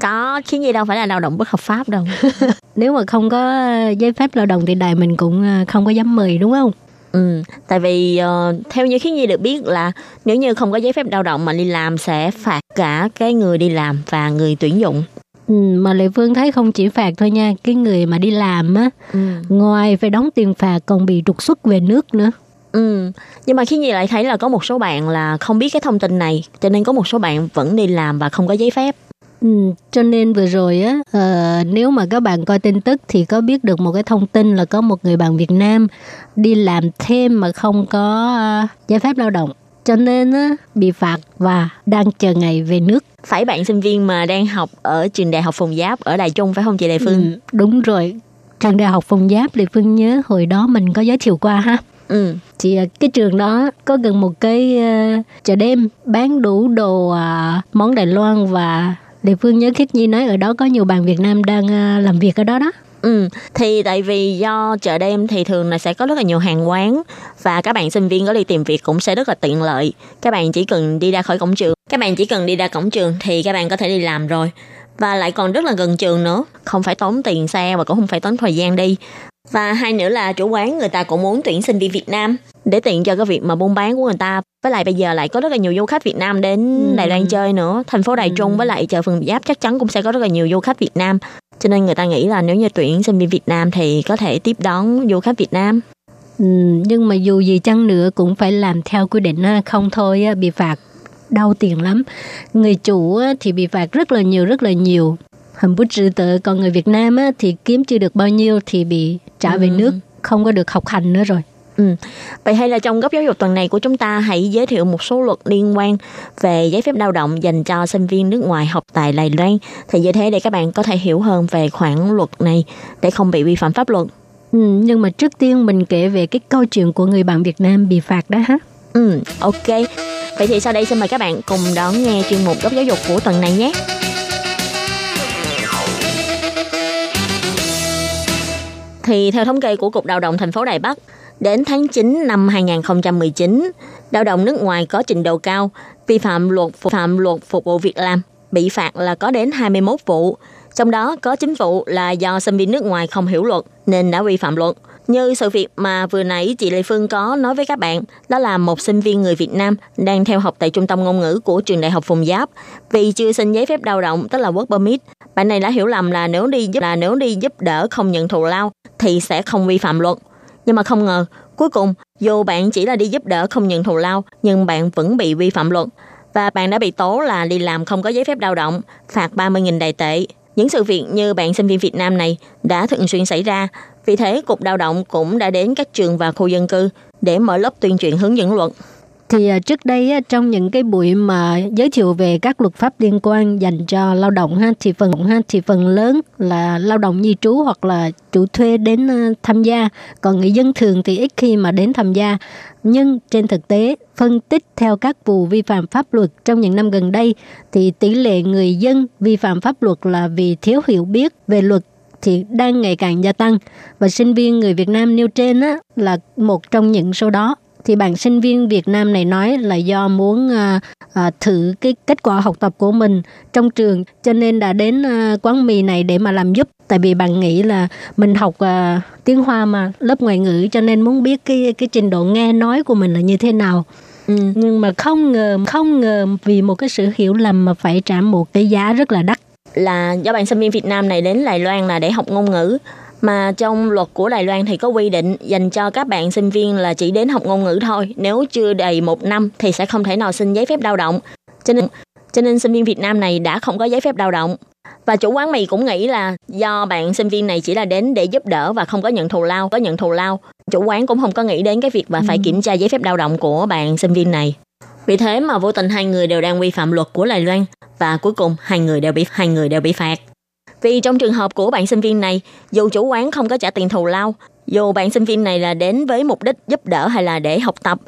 Có, Khi Nhi đâu phải là lao động bất hợp pháp đâu. Nếu mà không có ờ, giấy phép lao động thì đài mình cũng ờ, không có dám mời đúng không? Ừ, tại vì ờ, theo như Khiết Nhi được biết là nếu như không có giấy phép lao động mà đi làm sẽ phạt cả cái người đi làm và người tuyển dụng. Ừ, mà Lệ Phương thấy không chỉ phạt thôi nha, cái người mà đi làm á, Ừ. ngoài phải đóng tiền phạt còn bị trục xuất về nước nữa. Ừ, nhưng mà Khiết Nhi lại thấy là có một số bạn là không biết cái thông tin này, cho nên có một số bạn vẫn đi làm và không có giấy phép. Ừ, cho nên vừa rồi á, ờ, nếu mà các bạn coi tin tức thì có biết được một cái thông tin là có một người bạn Việt Nam đi làm thêm mà không có ờ, giấy phép lao động. Cho nên á, bị phạt và đang chờ ngày về nước. Phải bạn sinh viên mà đang học ở trường đại học Phùng Giáp ở Đài Trung phải không chị Đại Phương? Ừ, đúng rồi. Trường đại học Phong Giáp, Lệ Phương nhớ hồi đó mình có giới thiệu qua ha. Ừ. Thì ờ, cái trường đó có gần một cái ờ, chợ đêm bán đủ đồ ờ, món Đài Loan và Lệ Phương nhớ Khiết Nhi nói ở đó có nhiều bạn Việt Nam đang ờ, làm việc ở đó đó. Ừ, thì tại vì do chợ đêm thì thường là sẽ có rất là nhiều hàng quán và các bạn sinh viên có đi tìm việc cũng sẽ rất là tiện lợi. Các bạn chỉ cần đi ra khỏi cổng trường, các bạn chỉ cần đi ra cổng trường thì các bạn có thể đi làm rồi. Và lại còn rất là gần trường nữa, không phải tốn tiền xe và cũng không phải tốn thời gian đi. Và hai nữa là chủ quán người ta cũng muốn tuyển sinh viên Việt Nam để tiện cho cái việc mà buôn bán của người ta. Với lại bây giờ lại có rất là nhiều du khách Việt Nam đến Ừ. Đài Loan chơi nữa. Thành phố Đài Trung với lại chợ Phường Giáp chắc chắn cũng sẽ có rất là nhiều du khách Việt Nam. Cho nên người ta nghĩ là nếu như tuyển sinh viên Việt Nam thì có thể tiếp đón du khách Việt Nam. Ừ, nhưng mà dù gì chăng nữa cũng phải làm theo quy định không thôi bị phạt đau tiền lắm. Người chủ thì bị phạt rất là nhiều rất là nhiều. Hầm bút trừ tự còn người Việt Nam thì kiếm chưa được bao nhiêu thì bị trả về nước, không có được học hành nữa rồi. Ừ. Vậy hay là trong góc giáo dục tuần này của chúng ta hãy giới thiệu một số luật liên quan về giấy phép lao động dành cho sinh viên nước ngoài học tại Đài Loan. Thì như thế để các bạn có thể hiểu hơn về khoản luật này để không bị vi phạm pháp luật. Ừ, nhưng mà trước tiên mình kể về cái câu chuyện của người bạn Việt Nam bị phạt đó ha. Ừ, ok. Vậy thì sau đây xin mời các bạn cùng đón nghe chuyên mục góc giáo dục của tuần này nhé. Thì theo thống kê của Cục Lao động thành phố Đài Bắc, đến tháng 9 năm 2019, lao động nước ngoài có trình độ cao, vi phạm luật vi phạm luật phục vụ việc làm, bị phạt là có đến 21 vụ. Trong đó có 9 vụ là do sinh viên nước ngoài không hiểu luật nên đã vi phạm luật. Như sự việc mà vừa nãy chị Lê Phương có nói với các bạn, đó là một sinh viên người Việt Nam đang theo học tại trung tâm ngôn ngữ của trường đại học Phùng Giáp. Vì chưa xin giấy phép lao động, tức là work permit, bạn này đã hiểu lầm là nếu đi giúp là nếu đi giúp đỡ không nhận thù lao thì sẽ không vi phạm luật. Nhưng mà không ngờ, cuối cùng Dù bạn chỉ là đi giúp đỡ không nhận thù lao, nhưng bạn vẫn bị vi phạm luật. Và bạn đã bị tố là đi làm không có giấy phép lao động, phạt 30.000 đài tệ. Những sự việc như bạn sinh viên Việt Nam này đã thường xuyên xảy ra. Vì thế, Cục Lao động cũng đã đến các trường và khu dân cư để mở lớp tuyên truyền hướng dẫn luật. Thì à, trước đây trong những cái buổi mà giới thiệu về các luật pháp liên quan dành cho lao động ha thì phần ha thì phần lớn là lao động di trú hoặc là chủ thuê đến à, tham gia, còn người dân thường thì ít khi mà đến tham gia. Nhưng trên thực tế, phân tích theo các vụ vi phạm pháp luật trong những năm gần đây thì tỷ lệ người dân vi phạm pháp luật là vì thiếu hiểu biết về luật thì đang ngày càng gia tăng. Và sinh viên người Việt Nam nêu trên á, là một trong những số đó thì bạn sinh viên Việt Nam này nói là do muốn à, à, thử cái kết quả học tập của mình trong trường cho nên đã đến à, quán mì này để mà làm giúp tại vì bạn nghĩ là mình học à, tiếng Hoa mà lớp ngoại ngữ cho nên muốn biết cái cái trình độ nghe nói của mình là như thế nào Ừ. nhưng mà không ngờ không ngờ vì một cái sự hiểu lầm mà phải trả một cái giá rất là đắt Là do bạn sinh viên Việt Nam này đến Đài Loan là để học ngôn ngữ. Mà trong luật của Đài Loan thì có quy định dành cho các bạn sinh viên là chỉ đến học ngôn ngữ thôi. Nếu chưa đầy một năm thì sẽ không thể nào xin giấy phép lao động. Cho nên, cho nên sinh viên Việt Nam này đã không có giấy phép lao động. Và chủ quán mì cũng nghĩ là do bạn sinh viên này chỉ là đến để giúp đỡ và không có nhận thù lao, có nhận thù lao. Chủ quán cũng không có nghĩ đến cái việc mà phải kiểm tra giấy phép lao động của bạn sinh viên này. Vì thế mà vô tình hai người đều đang vi phạm luật của Đài Loan và cuối cùng hai người đều bị hai người đều bị phạt. Vì trong trường hợp của bạn sinh viên này, dù chủ quán không có trả tiền thù lao, dù bạn sinh viên này là đến với mục đích giúp đỡ hay là để học tập,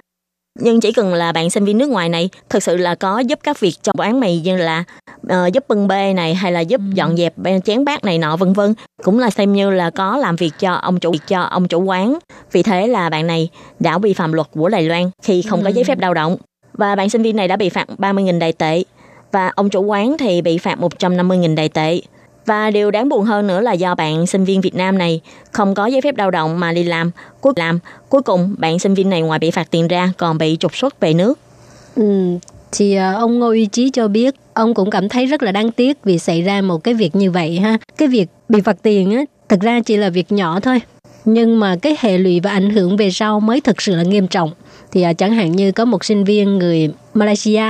nhưng chỉ cần là bạn sinh viên nước ngoài này thực sự là có giúp các việc trong quán mì như là ờ, giúp bưng bê này hay là giúp dọn dẹp chén bát này nọ vân vân. Cũng là xem như là có làm việc cho ông chủ cho ông chủ quán. Vì thế là bạn này đã vi phạm luật của Đài Loan khi không có giấy phép lao động. Và bạn sinh viên này đã bị phạt 30.000 đài tệ. Và ông chủ quán thì bị phạt 150.000 đài tệ và điều đáng buồn hơn nữa là do bạn sinh viên Việt Nam này không có giấy phép lao động mà đi làm, cuối làm cuối cùng bạn sinh viên này ngoài bị phạt tiền ra còn bị trục xuất về nước. Ừ, thì ờ, ông Ngô Uy Chí cho biết ông cũng cảm thấy rất là đáng tiếc vì xảy ra một cái việc như vậy ha. Cái việc bị phạt tiền á, thực ra chỉ là việc nhỏ thôi. Nhưng mà cái hệ lụy và ảnh hưởng về sau mới thực sự là nghiêm trọng. Thì ờ, chẳng hạn như có một sinh viên người Malaysia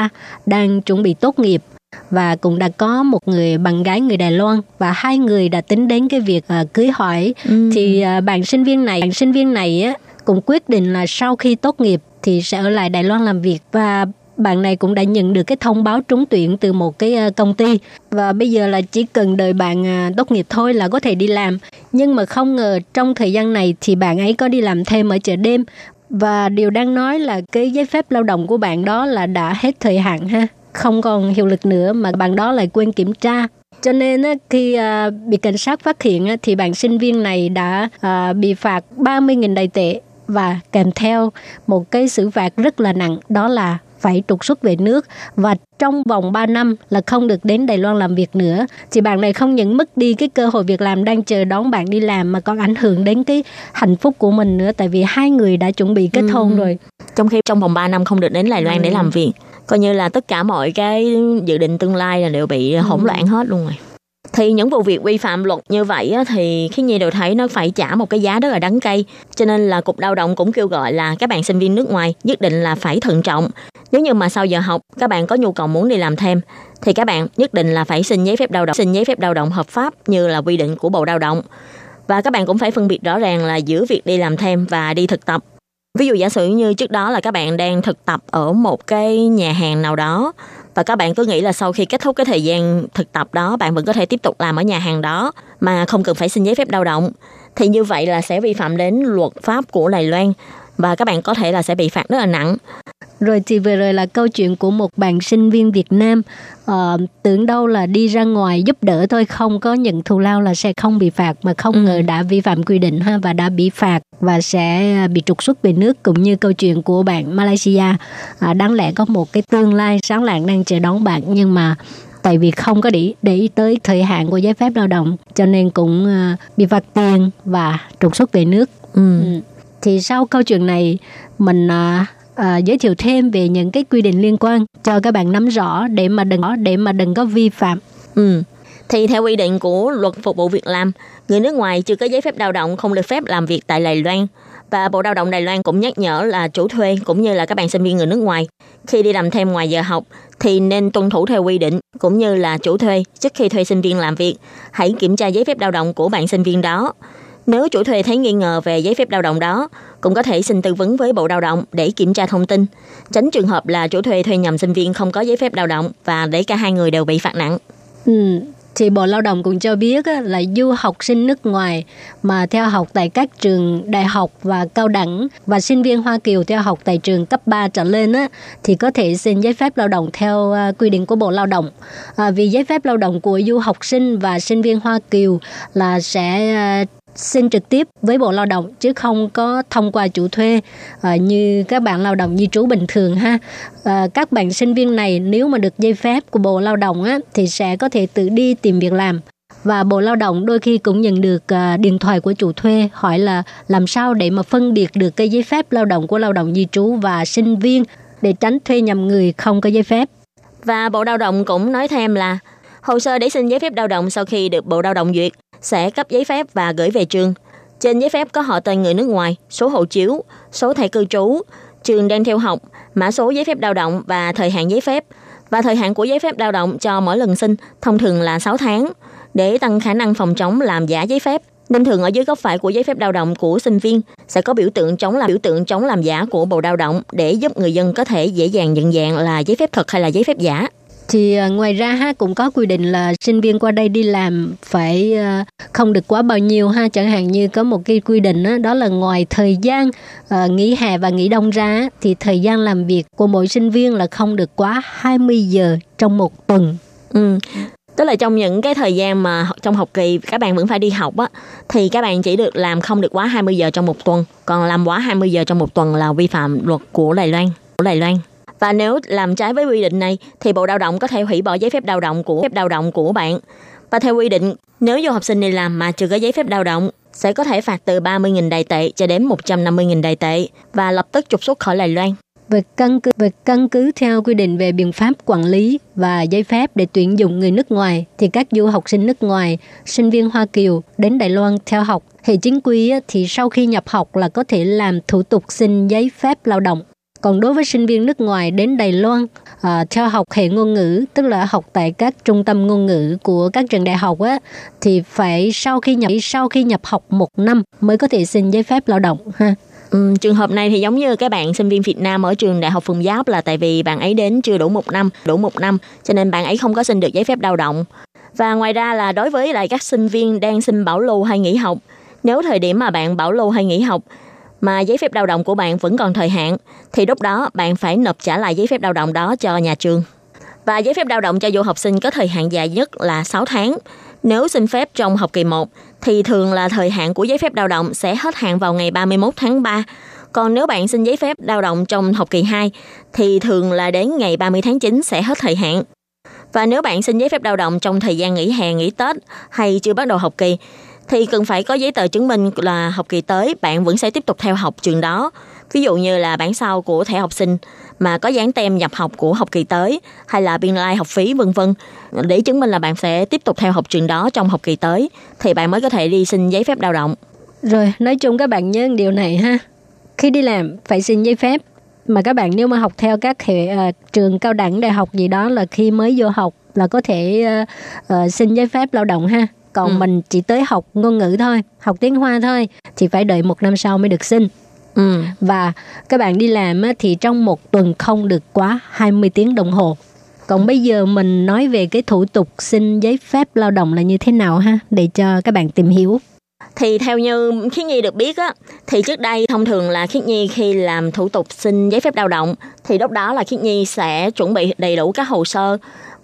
đang chuẩn bị tốt nghiệp và cũng đã có một người bạn gái người Đài Loan và hai người đã tính đến cái việc à, cưới hỏi. Thì à, bạn sinh viên này bạn sinh viên này á cũng quyết định là sau khi tốt nghiệp thì sẽ ở lại Đài Loan làm việc. Và bạn này cũng đã nhận được cái thông báo trúng tuyển từ một cái à, công ty. Và bây giờ là chỉ cần đợi bạn tốt nghiệp thôi là có thể đi làm. Nhưng mà không ngờ trong thời gian này thì bạn ấy có đi làm thêm ở chợ đêm. Và điều đang nói là cái giấy phép lao động của bạn đó là đã hết thời hạn ha không còn hiệu lực nữa mà bạn đó lại quên kiểm tra. Cho nên khi à, bị cảnh sát phát hiện thì bạn sinh viên này đã à, bị phạt 30.000 đài tệ và kèm theo một cái xử phạt rất là nặng đó là phải trục xuất về nước. Và trong vòng 3 năm là không được đến Đài Loan làm việc nữa. Thì bạn này không những mất đi cái cơ hội việc làm đang chờ đón bạn đi làm mà còn ảnh hưởng đến cái hạnh phúc của mình nữa tại vì hai người đã chuẩn bị kết hôn rồi. Trong khi trong vòng 3 năm không được đến Đài Loan để làm việc, coi như là tất cả mọi cái dự định tương lai là đều bị hỗn loạn hết luôn rồi. Thì những vụ việc vi phạm luật như vậy á, thì khi Nhi đều thấy nó phải trả một cái giá rất là đắng cay. Cho nên là Cục Lao động cũng kêu gọi là các bạn sinh viên nước ngoài nhất định là phải thận trọng. Nếu như mà sau giờ học các bạn có nhu cầu muốn đi làm thêm thì các bạn nhất định là phải xin giấy phép lao động, xin giấy phép lao động hợp pháp như là quy định của Bộ Lao động. Và các bạn cũng phải phân biệt rõ ràng là giữa việc đi làm thêm và đi thực tập. Ví dụ giả sử như trước đó là các bạn đang thực tập ở một cái nhà hàng nào đó, và các bạn cứ nghĩ là sau khi kết thúc cái thời gian thực tập đó, bạn vẫn có thể tiếp tục làm ở nhà hàng đó, mà không cần phải xin giấy phép lao động, thì như vậy là sẽ vi phạm đến luật pháp của Đài Loan và các bạn có thể là sẽ bị phạt rất là nặng. Rồi thì vừa rồi là câu chuyện của một bạn sinh viên Việt Nam ờ, tưởng đâu là đi ra ngoài giúp đỡ thôi không có nhận thù lao là sẽ không bị phạt mà không Ừ. ngờ đã vi phạm quy định ha và đã bị phạt và sẽ bị trục xuất về nước cũng như câu chuyện của bạn Malaysia à, đáng lẽ có một cái tương lai sáng lạng đang chờ đón bạn nhưng mà tại vì không có để để ý tới thời hạn của giấy phép lao động cho nên cũng à, bị phạt tiền và trục xuất về nước Ừ. Ừ. Thì sau câu chuyện này mình à, à, giới thiệu thêm về những cái quy định liên quan cho các bạn nắm rõ để mà đừng để mà đừng có vi phạm. Ừ. Thì theo quy định của luật phục vụ việc làm, người nước ngoài chưa có giấy phép lao động không được phép làm việc tại Đài Loan Và Bộ Lao động Đài Loan cũng nhắc nhở là chủ thuê cũng như là các bạn sinh viên người nước ngoài khi đi làm thêm ngoài giờ học thì nên tuân thủ theo quy định cũng như là chủ thuê trước khi thuê sinh viên làm việc hãy kiểm tra giấy phép lao động của bạn sinh viên đó. Nếu chủ thuê thấy nghi ngờ về giấy phép lao động đó, cũng có thể xin tư vấn với Bộ Lao động để kiểm tra thông tin, tránh trường hợp là chủ thuê thuê nhầm sinh viên không có giấy phép lao động và để cả hai người đều bị phạt nặng. Ừ, thì Bộ Lao động cũng cho biết là du học sinh nước ngoài mà theo học tại các trường đại học và cao đẳng và sinh viên Hoa Kiều theo học tại trường cấp 3 trở lên á, thì có thể xin giấy phép lao động theo à, quy định của Bộ Lao động. À, vì giấy phép lao động của du học sinh và sinh viên Hoa Kiều là sẽ à, xin trực tiếp với Bộ Lao động chứ không có thông qua chủ thuê à, như các bạn lao động di trú bình thường ha. À, các bạn sinh viên này nếu mà được giấy phép của Bộ Lao động á thì sẽ có thể tự đi tìm việc làm và Bộ Lao động đôi khi cũng nhận được à, điện thoại của chủ thuê hỏi là làm sao để mà phân biệt được cái giấy phép lao động của lao động di trú và sinh viên để tránh thuê nhầm người không có giấy phép. Và Bộ Lao động cũng nói thêm là hồ sơ để xin giấy phép lao động sau khi được Bộ Lao động duyệt sẽ cấp giấy phép và gửi về trường. Trên giấy phép có họ tên người nước ngoài, số hộ chiếu, số thẻ cư trú, trường đang theo học, mã số giấy phép lao động và thời hạn giấy phép. Và thời hạn của giấy phép lao động cho mỗi lần xin thông thường là 6 tháng. Để tăng khả năng phòng chống làm giả giấy phép, nên thường ở dưới góc phải của giấy phép lao động của sinh viên sẽ có biểu tượng chống làm biểu tượng chống làm giả của Bộ Lao động để giúp người dân có thể dễ dàng nhận dạng là giấy phép thật hay là giấy phép giả. Thì à, ngoài ra ha cũng có quy định là sinh viên qua đây đi làm phải à, không được quá bao nhiêu ha chẳng hạn như có một cái quy định đó, đó là ngoài thời gian à, nghỉ hè và nghỉ đông ra thì thời gian làm việc của mỗi sinh viên là không được quá 20 giờ trong một tuần. Ừ. Tức là trong những cái thời gian mà trong học kỳ các bạn vẫn phải đi học á thì các bạn chỉ được làm không được quá 20 giờ trong một tuần, còn làm quá 20 giờ trong một tuần là vi phạm luật của Đài Loan, của Đài Loan. Và nếu làm trái với quy định này thì Bộ Lao động có thể hủy bỏ giấy phép lao động của phép lao động của bạn. Và theo quy định, nếu du học sinh đi làm mà chưa có giấy phép lao động sẽ có thể phạt từ 30.000 đài tệ cho đến 150.000 đài tệ và lập tức trục xuất khỏi Đài Loan. Về căn cứ về căn cứ theo quy định về biện pháp quản lý và giấy phép để tuyển dụng người nước ngoài thì các du học sinh nước ngoài, sinh viên Hoa Kiều đến Đài Loan theo học hệ chính quy thì sau khi nhập học là có thể làm thủ tục xin giấy phép lao động. Còn đối với sinh viên nước ngoài đến Đài Loan à, theo học hệ ngôn ngữ, tức là học tại các trung tâm ngôn ngữ của các trường đại học á, thì phải sau khi nhập sau khi nhập học một năm mới có thể xin giấy phép lao động ha. Ừ, trường hợp này thì giống như các bạn sinh viên Việt Nam ở trường Đại học Phùng Giáp là tại vì bạn ấy đến chưa đủ một năm, đủ một năm cho nên bạn ấy không có xin được giấy phép lao động. Và ngoài ra là đối với lại các sinh viên đang xin bảo lưu hay nghỉ học, nếu thời điểm mà bạn bảo lưu hay nghỉ học mà giấy phép lao động của bạn vẫn còn thời hạn thì lúc đó bạn phải nộp trả lại giấy phép lao động đó cho nhà trường. Và giấy phép lao động cho du học sinh có thời hạn dài nhất là 6 tháng. Nếu xin phép trong học kỳ 1 thì thường là thời hạn của giấy phép lao động sẽ hết hạn vào ngày 31 tháng 3. Còn nếu bạn xin giấy phép lao động trong học kỳ 2 thì thường là đến ngày 30 tháng 9 sẽ hết thời hạn. Và nếu bạn xin giấy phép lao động trong thời gian nghỉ hè, nghỉ Tết hay chưa bắt đầu học kỳ thì cần phải có giấy tờ chứng minh là học kỳ tới bạn vẫn sẽ tiếp tục theo học trường đó. Ví dụ như là bản sao của thẻ học sinh mà có dán tem nhập học của học kỳ tới hay là biên lai học phí vân vân để chứng minh là bạn sẽ tiếp tục theo học trường đó trong học kỳ tới thì bạn mới có thể đi xin giấy phép lao động. Rồi, nói chung các bạn nhớ điều này ha. Khi đi làm phải xin giấy phép mà các bạn nếu mà học theo các hệ uh, trường cao đẳng đại học gì đó là khi mới vô học là có thể uh, uh, xin giấy phép lao động ha. Còn Ừ. mình chỉ tới học ngôn ngữ thôi, học tiếng Hoa thôi thì phải đợi một năm sau mới được xin. Ừ. Và các bạn đi làm thì trong một tuần không được quá 20 tiếng đồng hồ. Còn bây giờ mình nói về cái thủ tục xin giấy phép lao động là như thế nào ha để cho các bạn tìm hiểu. Thì theo như Khiết Nhi được biết á, thì trước đây thông thường là Khiết Nhi khi làm thủ tục xin giấy phép lao động thì lúc đó là Khiết Nhi sẽ chuẩn bị đầy đủ các hồ sơ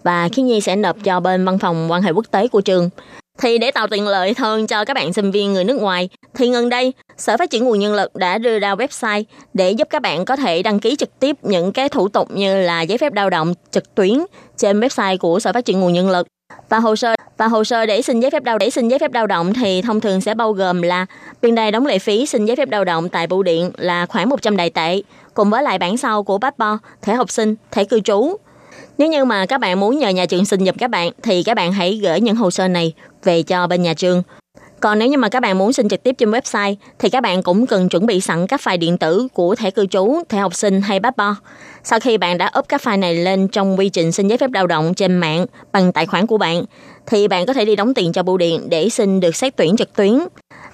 và Khiết Nhi sẽ nộp cho bên văn phòng quan hệ quốc tế của trường. Thì để tạo tiện lợi hơn cho các bạn sinh viên người nước ngoài, thì gần đây, Sở Phát triển Nguồn Nhân lực đã đưa ra website để giúp các bạn có thể đăng ký trực tiếp những cái thủ tục như là giấy phép lao động trực tuyến trên website của Sở Phát triển Nguồn Nhân lực. Và hồ sơ và hồ sơ để xin giấy phép lao để xin giấy phép lao động thì thông thường sẽ bao gồm là biên đài đóng lệ phí xin giấy phép lao động tại bưu điện là khoảng 100 đại tệ, cùng với lại bản sao của passport, thẻ học sinh, thẻ cư trú. Nếu như mà các bạn muốn nhờ nhà trường xin giùm các bạn thì các bạn hãy gửi những hồ sơ này về cho bên nhà trường. Còn nếu như mà các bạn muốn xin trực tiếp trên website thì các bạn cũng cần chuẩn bị sẵn các file điện tử của thẻ cư trú, thẻ học sinh hay passport. Sau khi bạn đã up các file này lên trong quy trình xin giấy phép lao động trên mạng bằng tài khoản của bạn, thì bạn có thể đi đóng tiền cho bưu điện để xin được xét tuyển trực tuyến.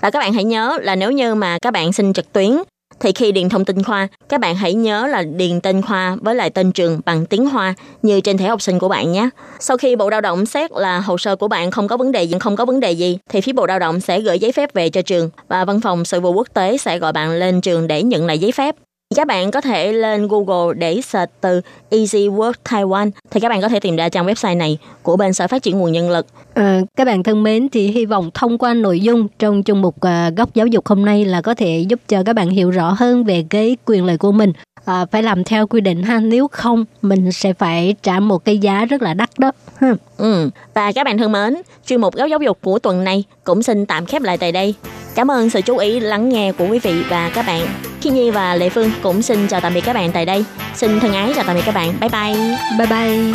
Và các bạn hãy nhớ là nếu như mà các bạn xin trực tuyến thì khi điền thông tin khoa, các bạn hãy nhớ là điền tên khoa với lại tên trường bằng tiếng Hoa như trên thẻ học sinh của bạn nhé. Sau khi Bộ Lao động xét là hồ sơ của bạn không có vấn đề gì, không có vấn đề gì, thì phía Bộ Lao động sẽ gửi giấy phép về cho trường và văn phòng sự vụ quốc tế sẽ gọi bạn lên trường để nhận lại giấy phép. Các bạn có thể lên Google để search từ Easy Work Taiwan thì các bạn có thể tìm ra trang website này của bên Sở Phát triển Nguồn Nhân lực. À, các bạn thân mến thì hy vọng thông qua nội dung trong chương mục à, góc giáo dục hôm nay là có thể giúp cho các bạn hiểu rõ hơn về cái quyền lợi của mình à, phải làm theo quy định ha nếu không mình sẽ phải trả một cái giá rất là đắt đó ha. Ừ. Và các bạn thân mến, chuyên mục góc giáo dục của tuần này cũng xin tạm khép lại tại đây. Cảm ơn sự chú ý lắng nghe của quý vị và các bạn. Khi Nhi và Lệ Phương cũng xin chào tạm biệt các bạn tại đây. Xin thân ái chào tạm biệt các bạn. Bye bye. bye bye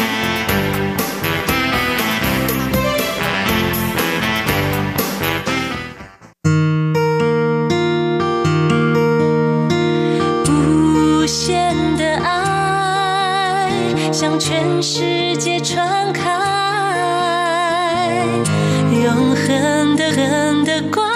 无限的爱向全世界传开，永恒的恒的关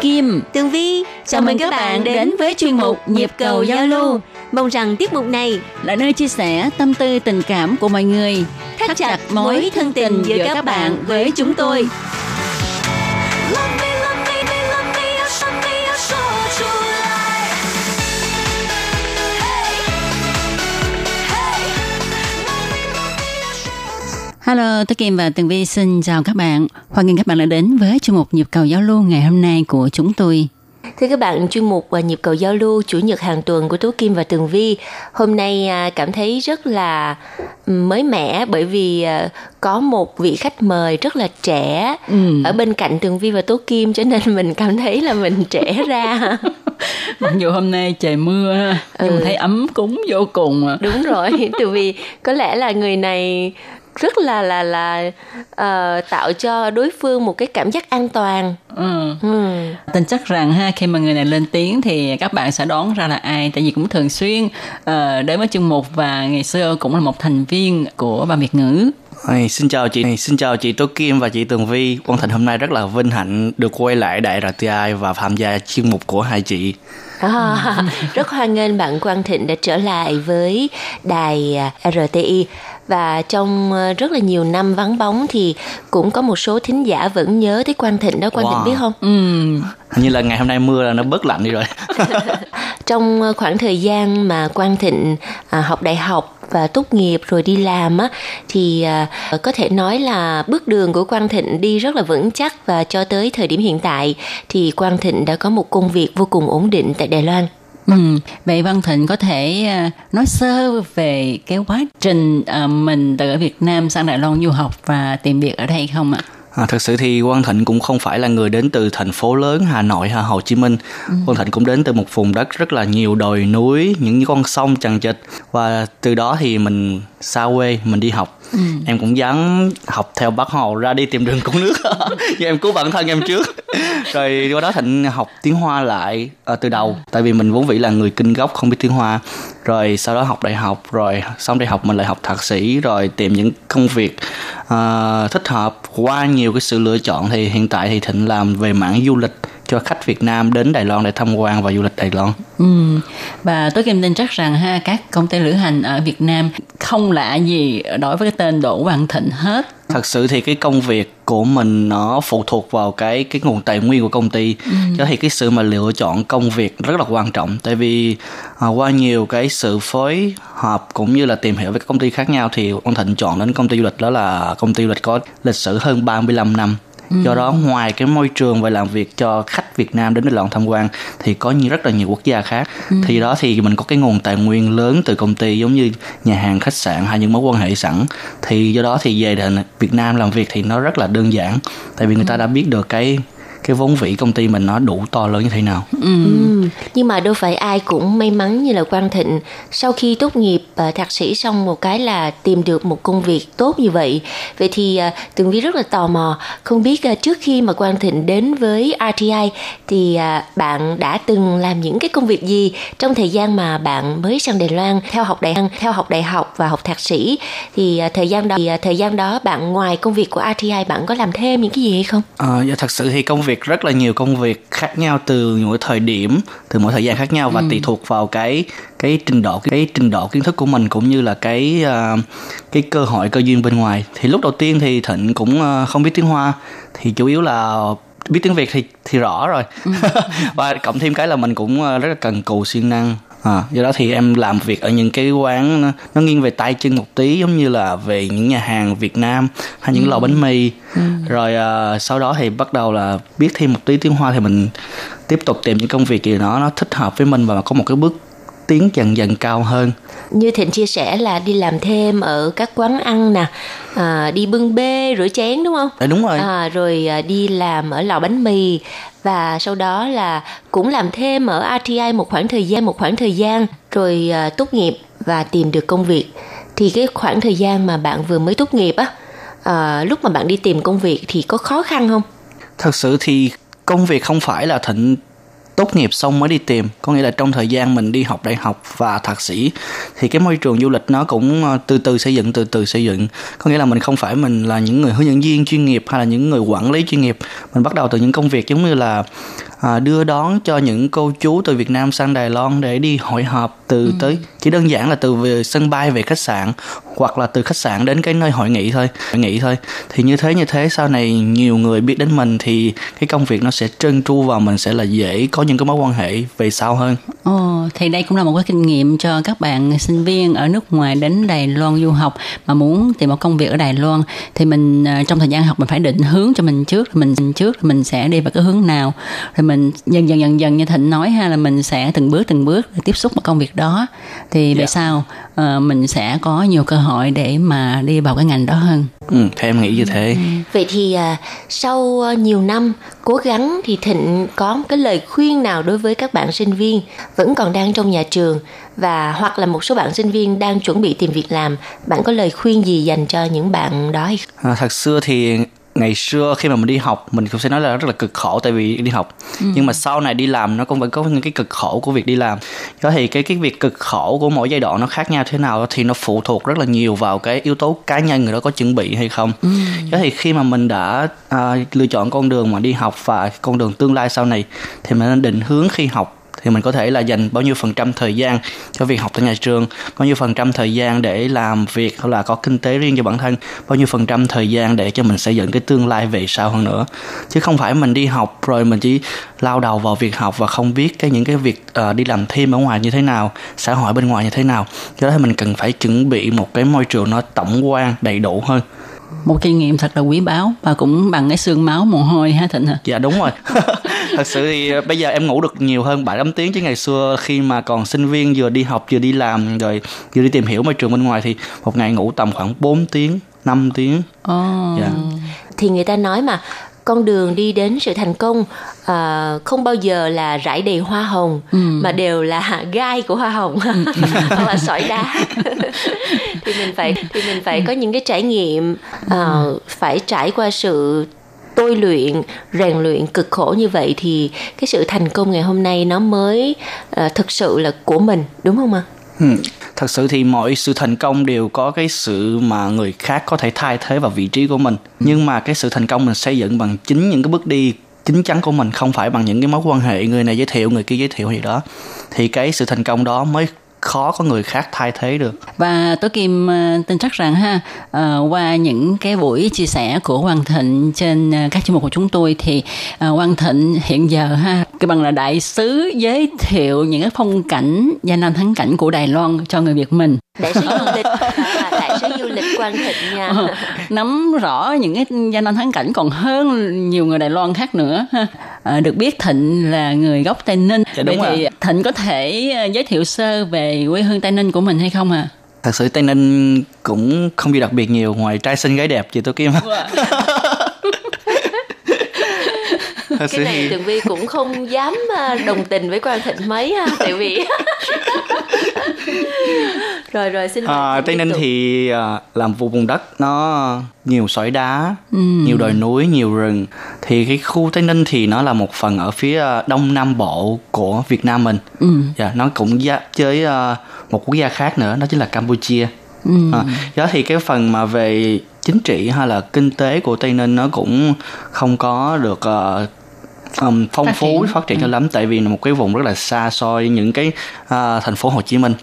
Kim, Tường Vi, chào mừng các bạn đến với chuyên mục Nhịp cầu giao lưu. Mong rằng tiết mục này là nơi chia sẻ tâm tư tình cảm của mọi người, thắt chặt mối thân tình giữa các bạn với chúng tôi. Love Hello, tôi Kim và Tường Vi xin chào các bạn. Hoan nghênh các bạn đã đến với chuyên mục Nhịp cầu giao lưu ngày hôm nay của chúng tôi. Thưa các bạn, chuyên mục và nhịp cầu giao lưu chủ nhật hàng tuần của Tú Kim và Tường Vi hôm nay à, cảm thấy rất là mới mẻ bởi vì à, có một vị khách mời rất là trẻ Ừ. ở bên cạnh Tường Vi và Tú Kim cho nên mình cảm thấy là mình trẻ ra. Mặc dù hôm nay trời mưa, nhưng mà Ừ. thấy ấm cúng vô cùng. à. Đúng rồi, Tường Vi có lẽ là người này rất là là là ờ, tạo cho đối phương một cái cảm giác an toàn. Ừ. Ừ. Tin chắc rằng ha khi mà người này lên tiếng thì các bạn sẽ đoán ra là ai tại vì cũng thường xuyên ờ, đến với chương mục và ngày xưa cũng là một thành viên của ban Việt ngữ. Hey, xin chào chị, xin chào chị Tố Kim và chị Tường Vi. Quang Thịnh hôm nay rất là vinh hạnh được quay lại Đại RTI và tham gia chuyên mục của hai chị. À, rất hoan nghênh bạn Quang Thịnh đã trở lại với đài à, RTI và trong à, rất là nhiều năm vắng bóng thì cũng có một số thính giả vẫn nhớ tới Quang Thịnh đó Quang Wow. Thịnh biết không? Ừ, như là ngày hôm nay mưa là nó bớt lạnh đi rồi. Trong à, khoảng thời gian mà Quang Thịnh à, học đại học và tốt nghiệp rồi đi làm á thì à, có thể nói là bước đường của Quang Thịnh đi rất là vững chắc và cho tới thời điểm hiện tại thì Quang Thịnh đã có một công việc vô cùng ổn định tại Đài Loan. Ừ. Vậy Văn Thịnh có thể ờ, nói sơ về cái quá trình ờ, mình từ ở Việt Nam sang Đài Loan du học và tìm việc ở đây không ạ? À, thực sự thì Quang Thịnh cũng không phải là người đến từ thành phố lớn Hà Nội hay Hồ Chí Minh. Quang Thịnh cũng đến từ một vùng đất rất là nhiều đồi núi, những con sông chằng chịt và từ đó thì mình xa quê, mình đi học. Em cũng dám học theo bác Hồ ra đi tìm đường cứu nước. Nhưng em cứu bản thân em trước. Rồi qua đó Thịnh học tiếng Hoa lại ờ, từ đầu, tại vì mình vốn vĩ là người kinh gốc không biết tiếng Hoa. Rồi sau đó học đại học, rồi xong đại học mình lại học thạc sĩ, rồi tìm những công việc ờ, thích hợp qua nhiều cái sự lựa chọn thì hiện tại thì Thịnh làm về mảng du lịch cho khách Việt Nam đến Đài Loan để tham quan và du lịch Đài Loan. Ừ. Và tôi Kim tin chắc rằng ha các công ty lữ hành ở Việt Nam không lạ gì đối với cái tên Đỗ Văn Thịnh hết. Thật sự thì cái công việc của mình nó phụ thuộc vào cái cái nguồn tài nguyên của công ty. Ừ. Cho thì cái sự mà lựa chọn công việc rất là quan trọng tại vì à, qua nhiều cái sự phối hợp cũng như là tìm hiểu với các công ty khác nhau thì ông Thịnh chọn đến công ty du lịch đó là công ty du lịch có lịch sử hơn 35 năm do đó ngoài cái môi trường và làm việc cho khách Việt Nam đến Đài Loan tham quan thì có nhiều rất là nhiều quốc gia khác. Thì đó thì mình có cái nguồn tài nguyên lớn từ công ty giống như nhà hàng khách sạn hay những mối quan hệ sẵn. Thì do đó thì về Việt Nam làm việc thì nó rất là đơn giản. Tại vì người ta đã biết được cái cái vốn vĩ công ty mình nó đủ to lớn như thế nào Ừ. Nhưng mà đâu phải ai cũng may mắn như là Quang Thịnh sau khi tốt nghiệp à, thạc sĩ xong một cái là tìm được một công việc tốt như vậy. Vậy thì à, Tường Vi rất là tò mò, không biết à, trước khi mà Quang Thịnh đến với RTI thì à, bạn đã từng làm những cái công việc gì trong thời gian mà bạn mới sang Đài Loan theo học đại theo học đại học và học thạc sĩ thì à, thời gian đó thì, à, thời gian đó bạn ngoài công việc của RTI bạn có làm thêm những cái gì hay không? Ờ, dạ, thật sự thì công việc rất là nhiều công việc khác nhau từ mỗi thời điểm từ mỗi thời gian khác nhau và tùy thuộc vào cái cái trình độ cái trình độ kiến thức của mình cũng như là cái ờ, cái cơ hội cơ duyên bên ngoài. Thì lúc đầu tiên thì thịnh cũng ờ, không biết tiếng hoa thì chủ yếu là biết tiếng việt thì thì rõ rồi. Và cộng thêm cái là mình cũng ờ, rất là cần cù siêng năng À, do đó thì em làm việc ở những cái quán nó, nó nghiêng về tay chân một tí giống như là về những nhà hàng Việt Nam hay những lò bánh mì. Rồi à, sau đó thì bắt đầu là biết thêm một tí tiếng Hoa thì mình tiếp tục tìm những công việc gì đó nó thích hợp với mình và có một cái bước tiến dần dần cao hơn như Thịnh chia sẻ là đi làm thêm ở các quán ăn nè à, đi bưng bê rửa chén đúng không? Đấy, đúng rồi. À, rồi à, đi làm ở lò bánh mì. Và sau đó là cũng làm thêm ở RTI một khoảng thời gian một khoảng thời gian rồi à, tốt nghiệp và tìm được công việc. Thì cái khoảng thời gian mà bạn vừa mới tốt nghiệp á à, lúc mà bạn đi tìm công việc thì có khó khăn không? Thật sự thì công việc không phải là thịnh tốt nghiệp xong mới đi tìm. Có nghĩa là trong thời gian mình đi học đại học và thạc sĩ thì cái môi trường du lịch nó cũng ờ, từ từ xây dựng từ từ xây dựng. Có nghĩa là mình không phải mình là những người hướng dẫn viên chuyên nghiệp hay là những người quản lý chuyên nghiệp. Mình bắt đầu từ những công việc giống như là à, đưa đón cho những cô chú từ Việt Nam sang Đài Loan để đi hội họp từ tới chỉ đơn giản là từ về sân bay về khách sạn hoặc là từ khách sạn đến cái nơi hội nghị thôi hội nghị thôi. Thì như thế như thế sau này nhiều người biết đến mình thì cái công việc nó sẽ trơn tru và mình sẽ là dễ có những cái mối quan hệ về sau hơn. Ồ, thì đây cũng là một cái kinh nghiệm cho các bạn sinh viên ở nước ngoài đến Đài Loan du học mà muốn tìm một công việc ở Đài Loan. Thì mình à, trong thời gian học mình phải định hướng cho mình trước mình trước mình sẽ đi vào cái hướng nào. Rồi mình dần dần dần dần như Thịnh nói ha là mình sẽ từng bước từng bước tiếp xúc vào công việc đó. Thì về Dạ. sau ờ, mình sẽ có nhiều cơ hội để mà đi vào cái ngành đó hơn. ừ, theo em nghĩ như thế Vậy thì à, sau à, nhiều năm cố gắng thì Thịnh có một cái lời khuyên nào đối với các bạn sinh viên vẫn còn đang trong nhà trường và hoặc là một số bạn sinh viên đang chuẩn bị tìm việc làm, bạn có lời khuyên gì dành cho những bạn đó hay không? À, thật xưa thì ngày xưa khi mà mình đi học mình cũng sẽ nói là rất là cực khổ tại vì đi học. Nhưng mà sau này đi làm nó cũng vẫn có những cái cực khổ của việc đi làm. Đó thì cái cái việc cực khổ của mỗi giai đoạn nó khác nhau thế nào thì nó phụ thuộc rất là nhiều vào cái yếu tố cá nhân người đó có chuẩn bị hay không. Đó thì khi mà mình đã à, lựa chọn con đường mà đi học và con đường tương lai sau này thì mình nên định hướng khi học thì mình có thể là dành bao nhiêu phần trăm thời gian cho việc học tại nhà trường bao nhiêu phần trăm thời gian để làm việc hoặc là có kinh tế riêng cho bản thân bao nhiêu phần trăm thời gian để cho mình xây dựng cái tương lai về sau hơn nữa. Chứ không phải mình đi học rồi mình chỉ lao đầu vào việc học và không biết cái những cái việc uh, đi làm thêm ở ngoài như thế nào xã hội bên ngoài như thế nào. Do đó thì mình cần phải chuẩn bị một cái môi trường nó tổng quan đầy đủ hơn. Một kinh nghiệm thật là quý báu và cũng bằng cái xương máu mồ hôi ha Thịnh hả? dạ đúng rồi thật sự thì ờ, bây giờ em ngủ được nhiều hơn 7 8 tiếng chứ ngày xưa khi mà còn sinh viên vừa đi học vừa đi làm rồi vừa đi tìm hiểu môi trường bên ngoài thì một ngày ngủ tầm khoảng 4 tiếng 5 tiếng Ồ. dạ Thì người ta nói mà con đường đi đến sự thành công à, không bao giờ là rải đầy hoa hồng mà đều là gai của hoa hồng hoặc là sỏi đá. Thì mình phải thì mình phải có những cái trải nghiệm à, phải trải qua sự tôi luyện rèn luyện cực khổ như vậy thì cái sự thành công ngày hôm nay nó mới à, thực sự là của mình đúng không ạ Ừ. Thật sự thì mọi sự thành công đều có cái sự mà người khác có thể thay thế vào vị trí của mình. Nhưng mà cái sự thành công mình xây dựng bằng chính những cái bước đi chính chắn của mình không phải bằng những cái mối quan hệ người này giới thiệu người kia giới thiệu gì đó thì cái sự thành công đó mới khó có người khác thay thế được. Và tôi Kim ờ, tin chắc rằng ha ờ, qua những cái buổi chia sẻ của Hoàng Thịnh trên ờ, các chuyên mục của chúng tôi thì Hoàng Thịnh hiện giờ ha, cái bằng là đại sứ giới thiệu những cái phong cảnh, danh lam thắng cảnh của Đài Loan cho người Việt mình đại sứ du lịch à, đại sứ du lịch Quang Thịnh nha Ờ, nắm rõ những cái gia nam thắng cảnh còn hơn nhiều người Đài Loan khác nữa ha. Ờ, được biết Thịnh là người gốc Tây Ninh Dạ, vậy đúng thì rồi. Thịnh có thể ờ, giới thiệu sơ về quê hương Tây Ninh của mình hay không à? thật sự tây ninh cũng không gì đặc biệt nhiều ngoài trai xinh gái đẹp chị tôi kim thật cái sự này thì tường vi cũng không dám à, đồng tình với quang thịnh mấy ha tại vì rồi rồi xin À, Tây Ninh thì à, là một vùng đất nó nhiều sỏi đá, nhiều đồi núi, nhiều rừng. Thì cái khu Tây Ninh thì nó là một phần ở phía à, đông nam bộ của Việt Nam mình. Dạ, nó cũng giáp với à, một quốc gia khác nữa, đó chính là Campuchia. À, đó thì cái phần mà về chính trị hay là kinh tế của Tây Ninh nó cũng không có được à, um, phong Phát phú triển. phát triển cho lắm tại vì là một cái vùng rất là xa xôi những cái à, thành phố Hồ Chí Minh.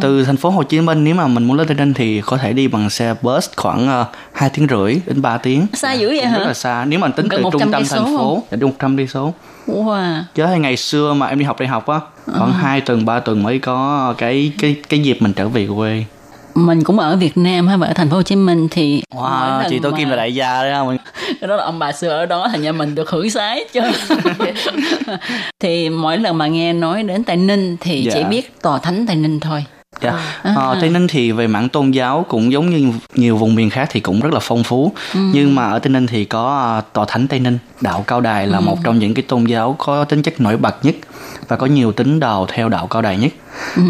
Từ thành phố Hồ Chí Minh nếu mà mình muốn lên Tây Ninh thì có thể đi bằng xe bus khoảng uh, 2 tiếng rưỡi đến 3 tiếng. Xa dữ vậy Cũng hả? rất là xa. Nếu mà tính Gần từ 100 trung tâm thành phố dạ đúng 100 đi số. Wow. chứ hay ngày xưa mà em đi học đại học á khoảng 2 tuần 3 tuần mới có cái cái cái dịp mình trở về quê mình cũng ở Việt Nam hay và ở thành phố Hồ Chí Minh thì wow chị Tô mà- Kim là đại gia đấy không cái đó là ông bà xưa ở đó thành nhà mình được hưởng sái chứ. Thì mỗi lần mà nghe nói đến Tây Ninh thì Dạ. chỉ biết tòa thánh Tây Ninh thôi Dạ. À. Ờ, Tây Ninh thì về mảng tôn giáo cũng giống như nhiều vùng miền khác thì cũng rất là phong phú. Nhưng mà ở Tây Ninh thì có à, tòa thánh Tây Ninh, đạo Cao Đài là một trong những cái tôn giáo có tính chất nổi bật nhất và có nhiều tín đồ theo đạo Cao Đài nhất.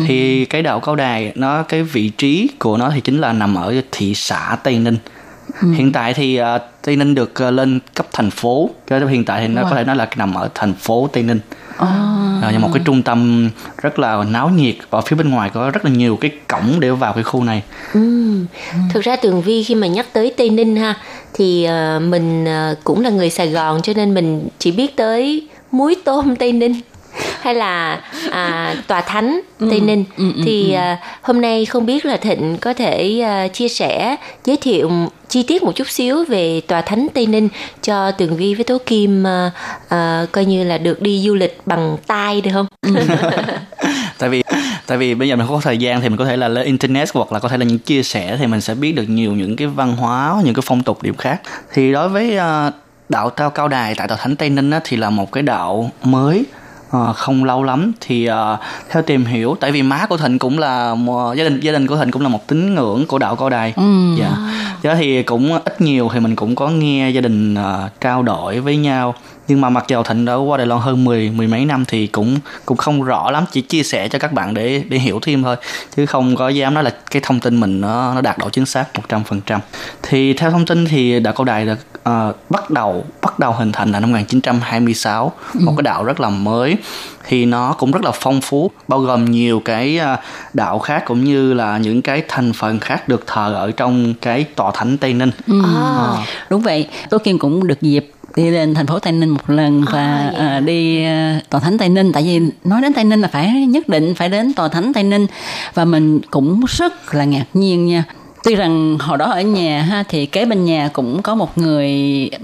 Thì cái đạo Cao Đài nó cái vị trí của nó thì chính là nằm ở thị xã Tây Ninh. Hiện tại thì à, Tây Ninh được à, lên cấp thành phố. Cho hiện tại thì nó có thể nói là nằm ở thành phố Tây Ninh. À, như một cái trung tâm rất là náo nhiệt và phía bên ngoài có rất là nhiều cái cổng để vào cái khu này. Ừm. Thực ra Tường Vi khi mà nhắc tới Tây Ninh ha thì ờ, mình ờ, cũng là người Sài Gòn cho nên mình chỉ biết tới muối tôm Tây Ninh hay là à, tòa thánh Tây Ninh. Thì à, hôm nay không biết là Thịnh có thể à, chia sẻ giới thiệu chi tiết một chút xíu về tòa thánh Tây Ninh cho Tường Vi với Tố Kim à, à, coi như là được đi du lịch bằng tay được không? tại vì tại vì bây giờ mình không có thời gian thì mình có thể là lên internet hoặc là có thể là những chia sẻ thì mình sẽ biết được nhiều những cái văn hóa những cái phong tục điểm khác. Thì đối với ờ, đạo cao cao đài tại tòa thánh tây ninh á, thì là một cái đạo mới ờ, không lâu lắm thì ờ, theo tìm hiểu tại vì má của thịnh cũng là một, gia đình gia đình của thịnh cũng là một tín ngưỡng của đạo cao đài. Dạ. Đó thì cũng ít nhiều thì mình cũng có nghe gia đình ờ, trao đổi với nhau nhưng mà mặc dầu thịnh đã qua đài loan hơn mười mười mấy năm thì cũng cũng không rõ lắm chỉ chia sẻ cho các bạn để để hiểu thêm thôi. Chứ không có dám nói là cái thông tin mình nó nó đạt độ chính xác 100% thì theo thông tin thì đạo cao đài được ờ, bắt đầu bắt đầu hình thành là năm 1926 một cái đạo rất là mới. Thì nó cũng rất là phong phú bao gồm nhiều cái ờ, đạo khác cũng như là những cái thành phần khác được thờ ở trong cái tòa thánh tây ninh. Ờ. đúng vậy. Tố Kim cũng được dịp đi lên thành phố Tây Ninh một lần và dạ. à, đi à, tòa thánh Tây Ninh. Tại vì nói đến Tây Ninh là phải nhất định phải đến tòa thánh Tây Ninh. Và mình cũng rất là ngạc nhiên nha. Tuy rằng hồi đó ở nhà ha thì kế bên nhà cũng có một người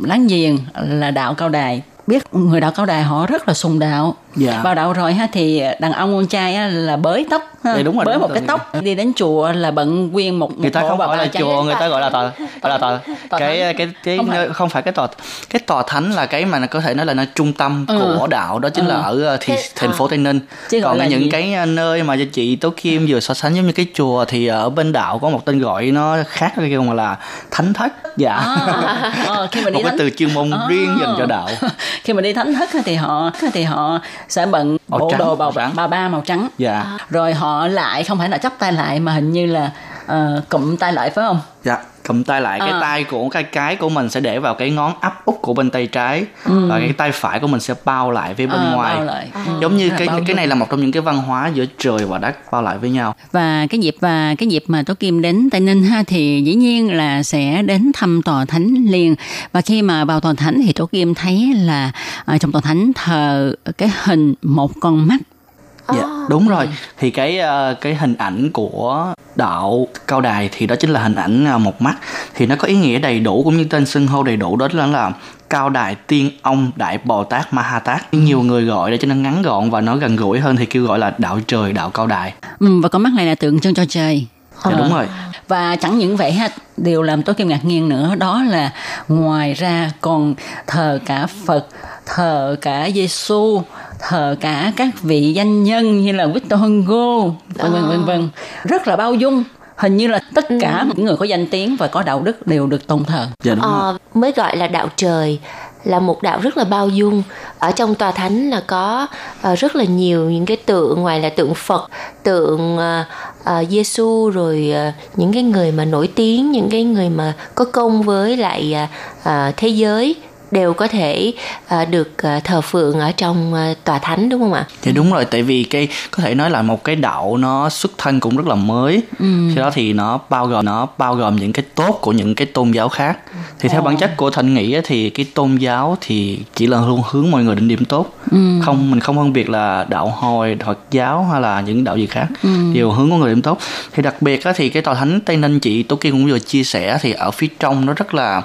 láng giềng là đạo cao đài. Biết người đạo cao đài họ rất là sùng đạo. Dạ. vào đạo rồi ha thì đàn ông con trai á, là bới tóc ha. Dạ, đúng rồi, bới đúng một cái tóc đi đến chùa là bận nguyên một, người ta không bà gọi bà là chùa người ta gọi là tòa gọi là tòa cái cái cái Không không phải. không phải cái tòa cái tòa thánh là cái mà nó có thể nói là nó trung tâm Ừ. của đạo đó chính là Ừ. ở ờ, thị, Thế- thành à. phố tây ninh Chứ gọi còn là những gì? cái ờ, nơi mà chị tố kim vừa so sánh giống như cái chùa thì ở bên đạo có một tên gọi nó khác cái kêu là thánh thất dạ À, ờ, khi mình một cái từ chuyên môn À. riêng dành cho đạo khi mà đi thánh thất thì họ thì họ sẽ bận bộ đồ bào màu trắng. bà ba màu trắng dạ rồi họ lại không phải là chắp tay lại mà hình như là uh, cụm tay lại phải không dạ cầm tay lại cái À. tay của cái cái của mình sẽ để vào cái ngón áp út của bên tay trái Ừ. và cái tay phải của mình sẽ bao lại với bên À, ngoài bao lại. Ừ. giống như cái cái này là một trong những cái văn hóa giữa trời và đất bao lại với nhau và cái dịp và cái dịp mà Tố Kim đến Tây Ninh ha thì dĩ nhiên là sẽ đến thăm tòa thánh liền và khi mà vào tòa thánh thì Tố Kim thấy là trong tòa thánh thờ cái hình một con mắt Dạ, đúng rồi. Thì cái ờ, cái hình ảnh của đạo Cao Đài thì đó chính là hình ảnh ờ, một mắt. Thì nó có ý nghĩa đầy đủ cũng như tên xưng hô đầy đủ đó là là Cao Đài Tiên Ông Đại Bồ Tát Ma Ha Tát. Nhiều người gọi để cho nó ngắn gọn và nó gần gũi hơn thì kêu gọi là đạo trời, đạo Cao Đài. ừ, và con mắt này là tượng trưng cho trời Dạ, đúng rồi. và chẳng những vậy ha điều làm Tố Kim ngạc nhiên nữa đó là ngoài ra còn thờ cả Phật thờ cả Giêsu thờ cả các vị danh nhân như là Victor Hugo vân vân vân vân. Rất là bao dung. Hình như là tất cả những người có danh tiếng và có đạo đức đều được tôn thờ. Dạ đúng rồi. Ờ, mới gọi là đạo trời là một đạo rất là bao dung. Ở trong tòa thánh là có uh, rất là nhiều những cái tượng ngoài là tượng Phật tượng ờ, ờ, uh, Giêsu rồi uh, những cái người mà nổi tiếng những cái người mà có công với lại uh, thế giới đều có thể ờ, được ờ, thờ phượng ở trong ờ, tòa thánh đúng không ạ? Dạ đúng rồi, tại vì cái có thể nói là một cái đạo nó xuất thân cũng rất là mới. Khi đó thì nó bao gồm nó bao gồm những cái tốt của những cái tôn giáo khác. Thì theo bản chất của Thành nghĩ thì cái tôn giáo thì chỉ là luôn hướng mọi người đến điểm tốt. Không mình không phân biệt là đạo hồi, Phật giáo hay là những đạo gì khác. Đều hướng mọi người điểm tốt. Thì đặc biệt á, thì cái tòa thánh Tây Ninh chị Tố Kim cũng vừa chia sẻ thì ở phía trong nó rất là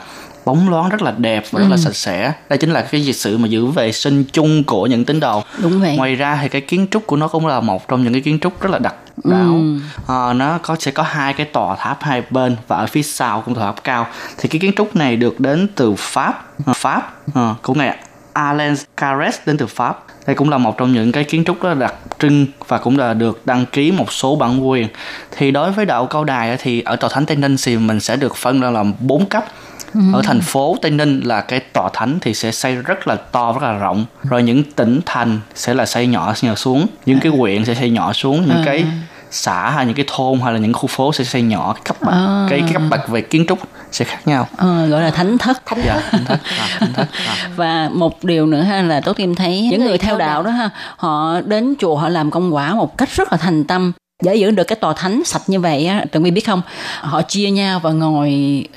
bóng loáng rất là đẹp và rất là sạch sẽ. Đây chính là cái sự mà giữ vệ sinh chung của những tín đồ. Đúng vậy. Ngoài ra thì cái kiến trúc của nó cũng là một trong những cái kiến trúc rất là đặc đáo. Ờ, nó có sẽ có hai cái tòa tháp hai bên và ở phía sau cũng tòa tháp cao. Thì cái kiến trúc này được đến từ pháp Ờ, pháp ờ, của ngài Alain Carres đến từ pháp. Đây cũng là một trong những cái kiến trúc rất là đặc trưng và cũng là được đăng ký một số bản quyền. Thì đối với đạo cao đài thì ở tòa thánh tây ninh thì mình sẽ được phân ra làm bốn cấp ở thành phố Tây Ninh là cái tòa thánh thì sẽ xây rất là to rất là rộng. Rồi những tỉnh thành sẽ là xây nhỏ nhỏ xuống. Những cái huyện sẽ xây nhỏ xuống. Những cái xã hay những cái thôn hay là những khu phố sẽ xây nhỏ. Cái cấp bậc À. cái, cái cấp bậc về kiến trúc sẽ khác nhau. Ờ, gọi là thánh thất. Dạ thánh thất à, thánh thất à. và một điều nữa ha là Tố Kim thấy những người, theo đạo. đó ha họ đến chùa họ làm công quả một cách rất là thành tâm để giữ được cái tòa thánh sạch như vậy á tụi mi biết không? Họ chia nhau và ngồi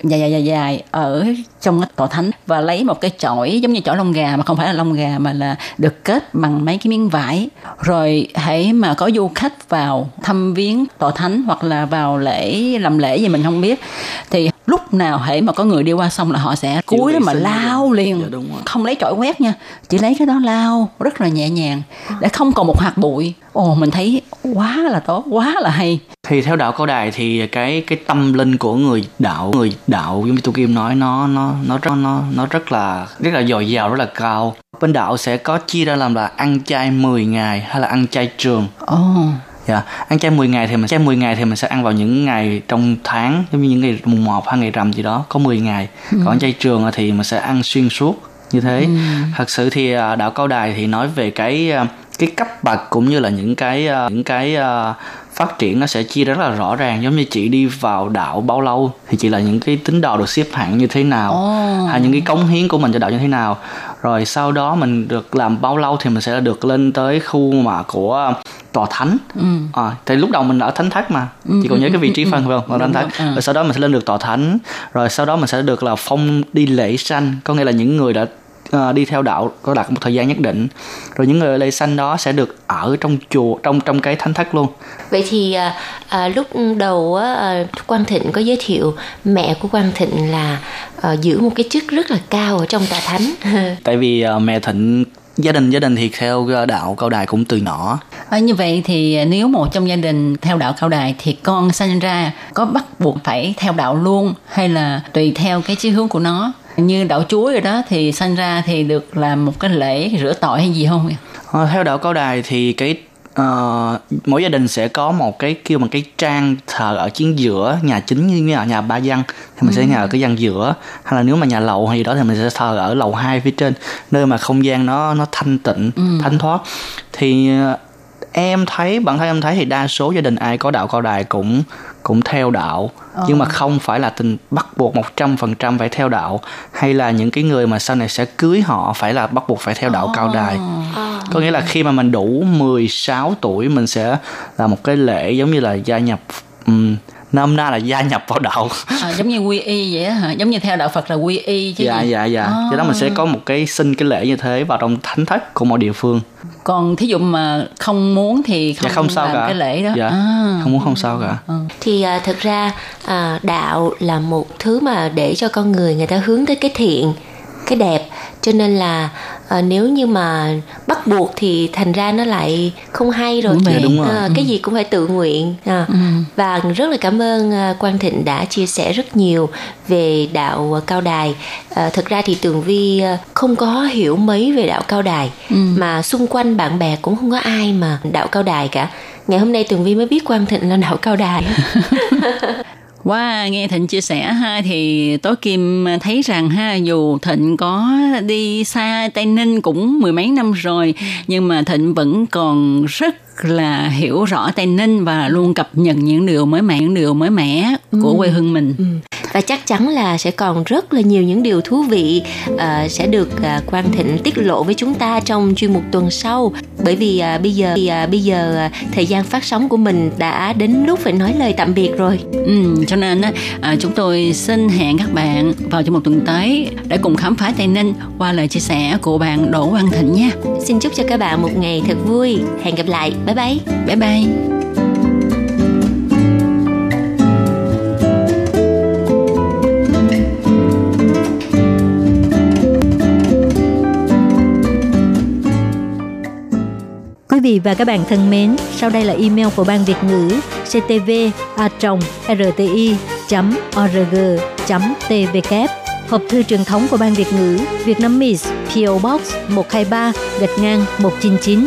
dài dài dài dài ở trong cái tòa thánh và lấy một cái chổi giống như chổi lông gà mà không phải là lông gà mà là được kết bằng mấy cái miếng vải. Rồi hãy mà có du khách vào thăm viếng tòa thánh hoặc là vào lễ làm lễ gì mình không biết thì lúc nào hãy mà có người đi qua sông là họ sẽ cúi mà lao liền. Dạ, đúng rồi. không lấy chổi quét nha chỉ lấy cái đó lao rất là nhẹ nhàng để không còn một hạt bụi. Ồ mình thấy quá là tốt quá là hay thì theo đạo cao đài thì cái cái tâm linh của người đạo người đạo giống như tu kim nói nó nó nó rất nó nó rất là rất là dồi dào rất là cao. Bên đạo sẽ có chia ra làm là ăn chay 10 ngày hay là ăn chay trường. Ồ. Dạ, ăn chay 10 ngày thì mình chay 10 ngày thì mình sẽ ăn vào những ngày trong tháng giống như những ngày mùng 1 hay ngày rằm gì đó có 10 ngày. Còn chay trường thì mình sẽ ăn xuyên suốt như thế. Thật sự thì à, đạo cao đài thì nói về cái à, cái cấp bậc cũng như là những cái à, những cái phát triển nó sẽ chia rất là rõ ràng. Giống như chị đi vào đạo bao lâu thì chỉ là những cái tín đồ được xếp hạng như thế nào Ồ. hay những cái cống hiến của mình cho đạo như thế nào. Rồi sau đó mình được làm bao lâu thì mình sẽ được lên tới khu mà của tòa thánh. À, thì lúc đầu mình ở thánh thất mà. Chị còn nhớ cái vị trí phân không ở thánh thất ừ. rồi sau đó mình sẽ lên được tòa thánh. Rồi sau đó mình sẽ được là phong đi lễ sanh. Có nghĩa là những người đã à, đi theo đạo có đạt một thời gian nhất định. Rồi những người lễ sanh đó sẽ được ở trong chùa trong trong cái thánh thất luôn. Vậy thì à, à, lúc đầu á, à, Quang Thịnh có giới thiệu mẹ của Quang Thịnh là à, giữ một cái chức rất là cao ở trong tòa thánh. tại vì à, mẹ thịnh gia đình gia đình thì theo đạo cao đài cũng từ nhỏ. À, như vậy thì nếu một trong gia đình theo đạo cao đài thì con sanh ra có bắt buộc phải theo đạo luôn hay là tùy theo cái chí hướng của nó như đạo chúa rồi đó thì sanh ra thì được làm một cái lễ rửa tội hay gì không? Ờ, theo đạo cao đài thì cái ờ, mỗi gia đình sẽ có một cái kêu bằng cái trang thờ ở chính giữa nhà chính như là nhà ba văn thì mình sẽ nhờ cái văn giữa. Hay là nếu mà nhà lầu hay gì đó thì mình sẽ thờ ở lầu hai phía trên nơi mà không gian nó nó thanh tịnh thanh thoát. Thì em thấy bản thân em thấy thì đa số gia đình ai có đạo cao đài cũng cũng theo đạo. Ờ. nhưng mà không phải là tình bắt buộc 100% phải theo đạo hay là những cái người mà sau này sẽ cưới họ phải là bắt buộc phải theo đạo cao đài. Có nghĩa là khi mà mình đủ 16 tuổi mình sẽ là một cái lễ giống như là gia nhập um, nôm na là gia nhập vào đạo. À, giống như quy y vậy á hả? Giống như theo đạo Phật là quy y chứ dạ gì? dạ dạ. À. do đó mình sẽ có một cái xin cái lễ như thế vào trong thánh thất của mỗi địa phương. Còn thí dụ mà không muốn thì không, dạ không sao làm cả. cái lễ đó. Dạ à. không muốn không sao cả. Thì à, thực ra à, đạo là một thứ mà để cho con người người ta hướng tới cái thiện cái đẹp cho nên là à, nếu như mà bắt buộc thì thành ra nó lại không hay rồi Đúng vậy. Đúng rồi. À, cái gì cũng phải tự nguyện à. Ừ. và rất là cảm ơn Quang Thịnh đã chia sẻ rất nhiều về đạo cao đài à, thực ra thì Tường Vi không có hiểu mấy về đạo cao đài Ừ. mà xung quanh bạn bè cũng không có ai mà đạo cao đài cả ngày hôm nay Tường Vi mới biết Quang Thịnh là đạo cao đài Wow, nghe Thịnh chia sẻ ha thì Tố Kim thấy rằng ha dù Thịnh có đi xa Tây Ninh cũng mười mấy năm rồi nhưng mà Thịnh vẫn còn rất là hiểu rõ Tây Ninh và luôn cập nhật những điều mới mẻ, những điều mới mẻ của quê hương mình. và chắc chắn là sẽ còn rất là nhiều những điều thú vị ờ, sẽ được uh, Quang Thịnh tiết lộ với chúng ta trong chuyên mục tuần sau. Bởi vì à, bây giờ thì, à, bây giờ à, thời gian phát sóng của mình đã đến lúc phải nói lời tạm biệt rồi. Ừ, cho nên à, chúng tôi xin hẹn các bạn vào trong một tuần tới để cùng khám phá Tây Ninh qua lời chia sẻ của bạn Đỗ Văn Thịnh nha. xin chúc cho các bạn một ngày thật vui. Hẹn gặp lại bye bye Bye bye. Quý vị và các bạn thân mến, sau đây là email của Ban Việt ngữ ctv a rti org tvk Hộp thư truyền thống của Ban Việt ngữ Việt Nam Miss PO Box 123 gạch ngang 199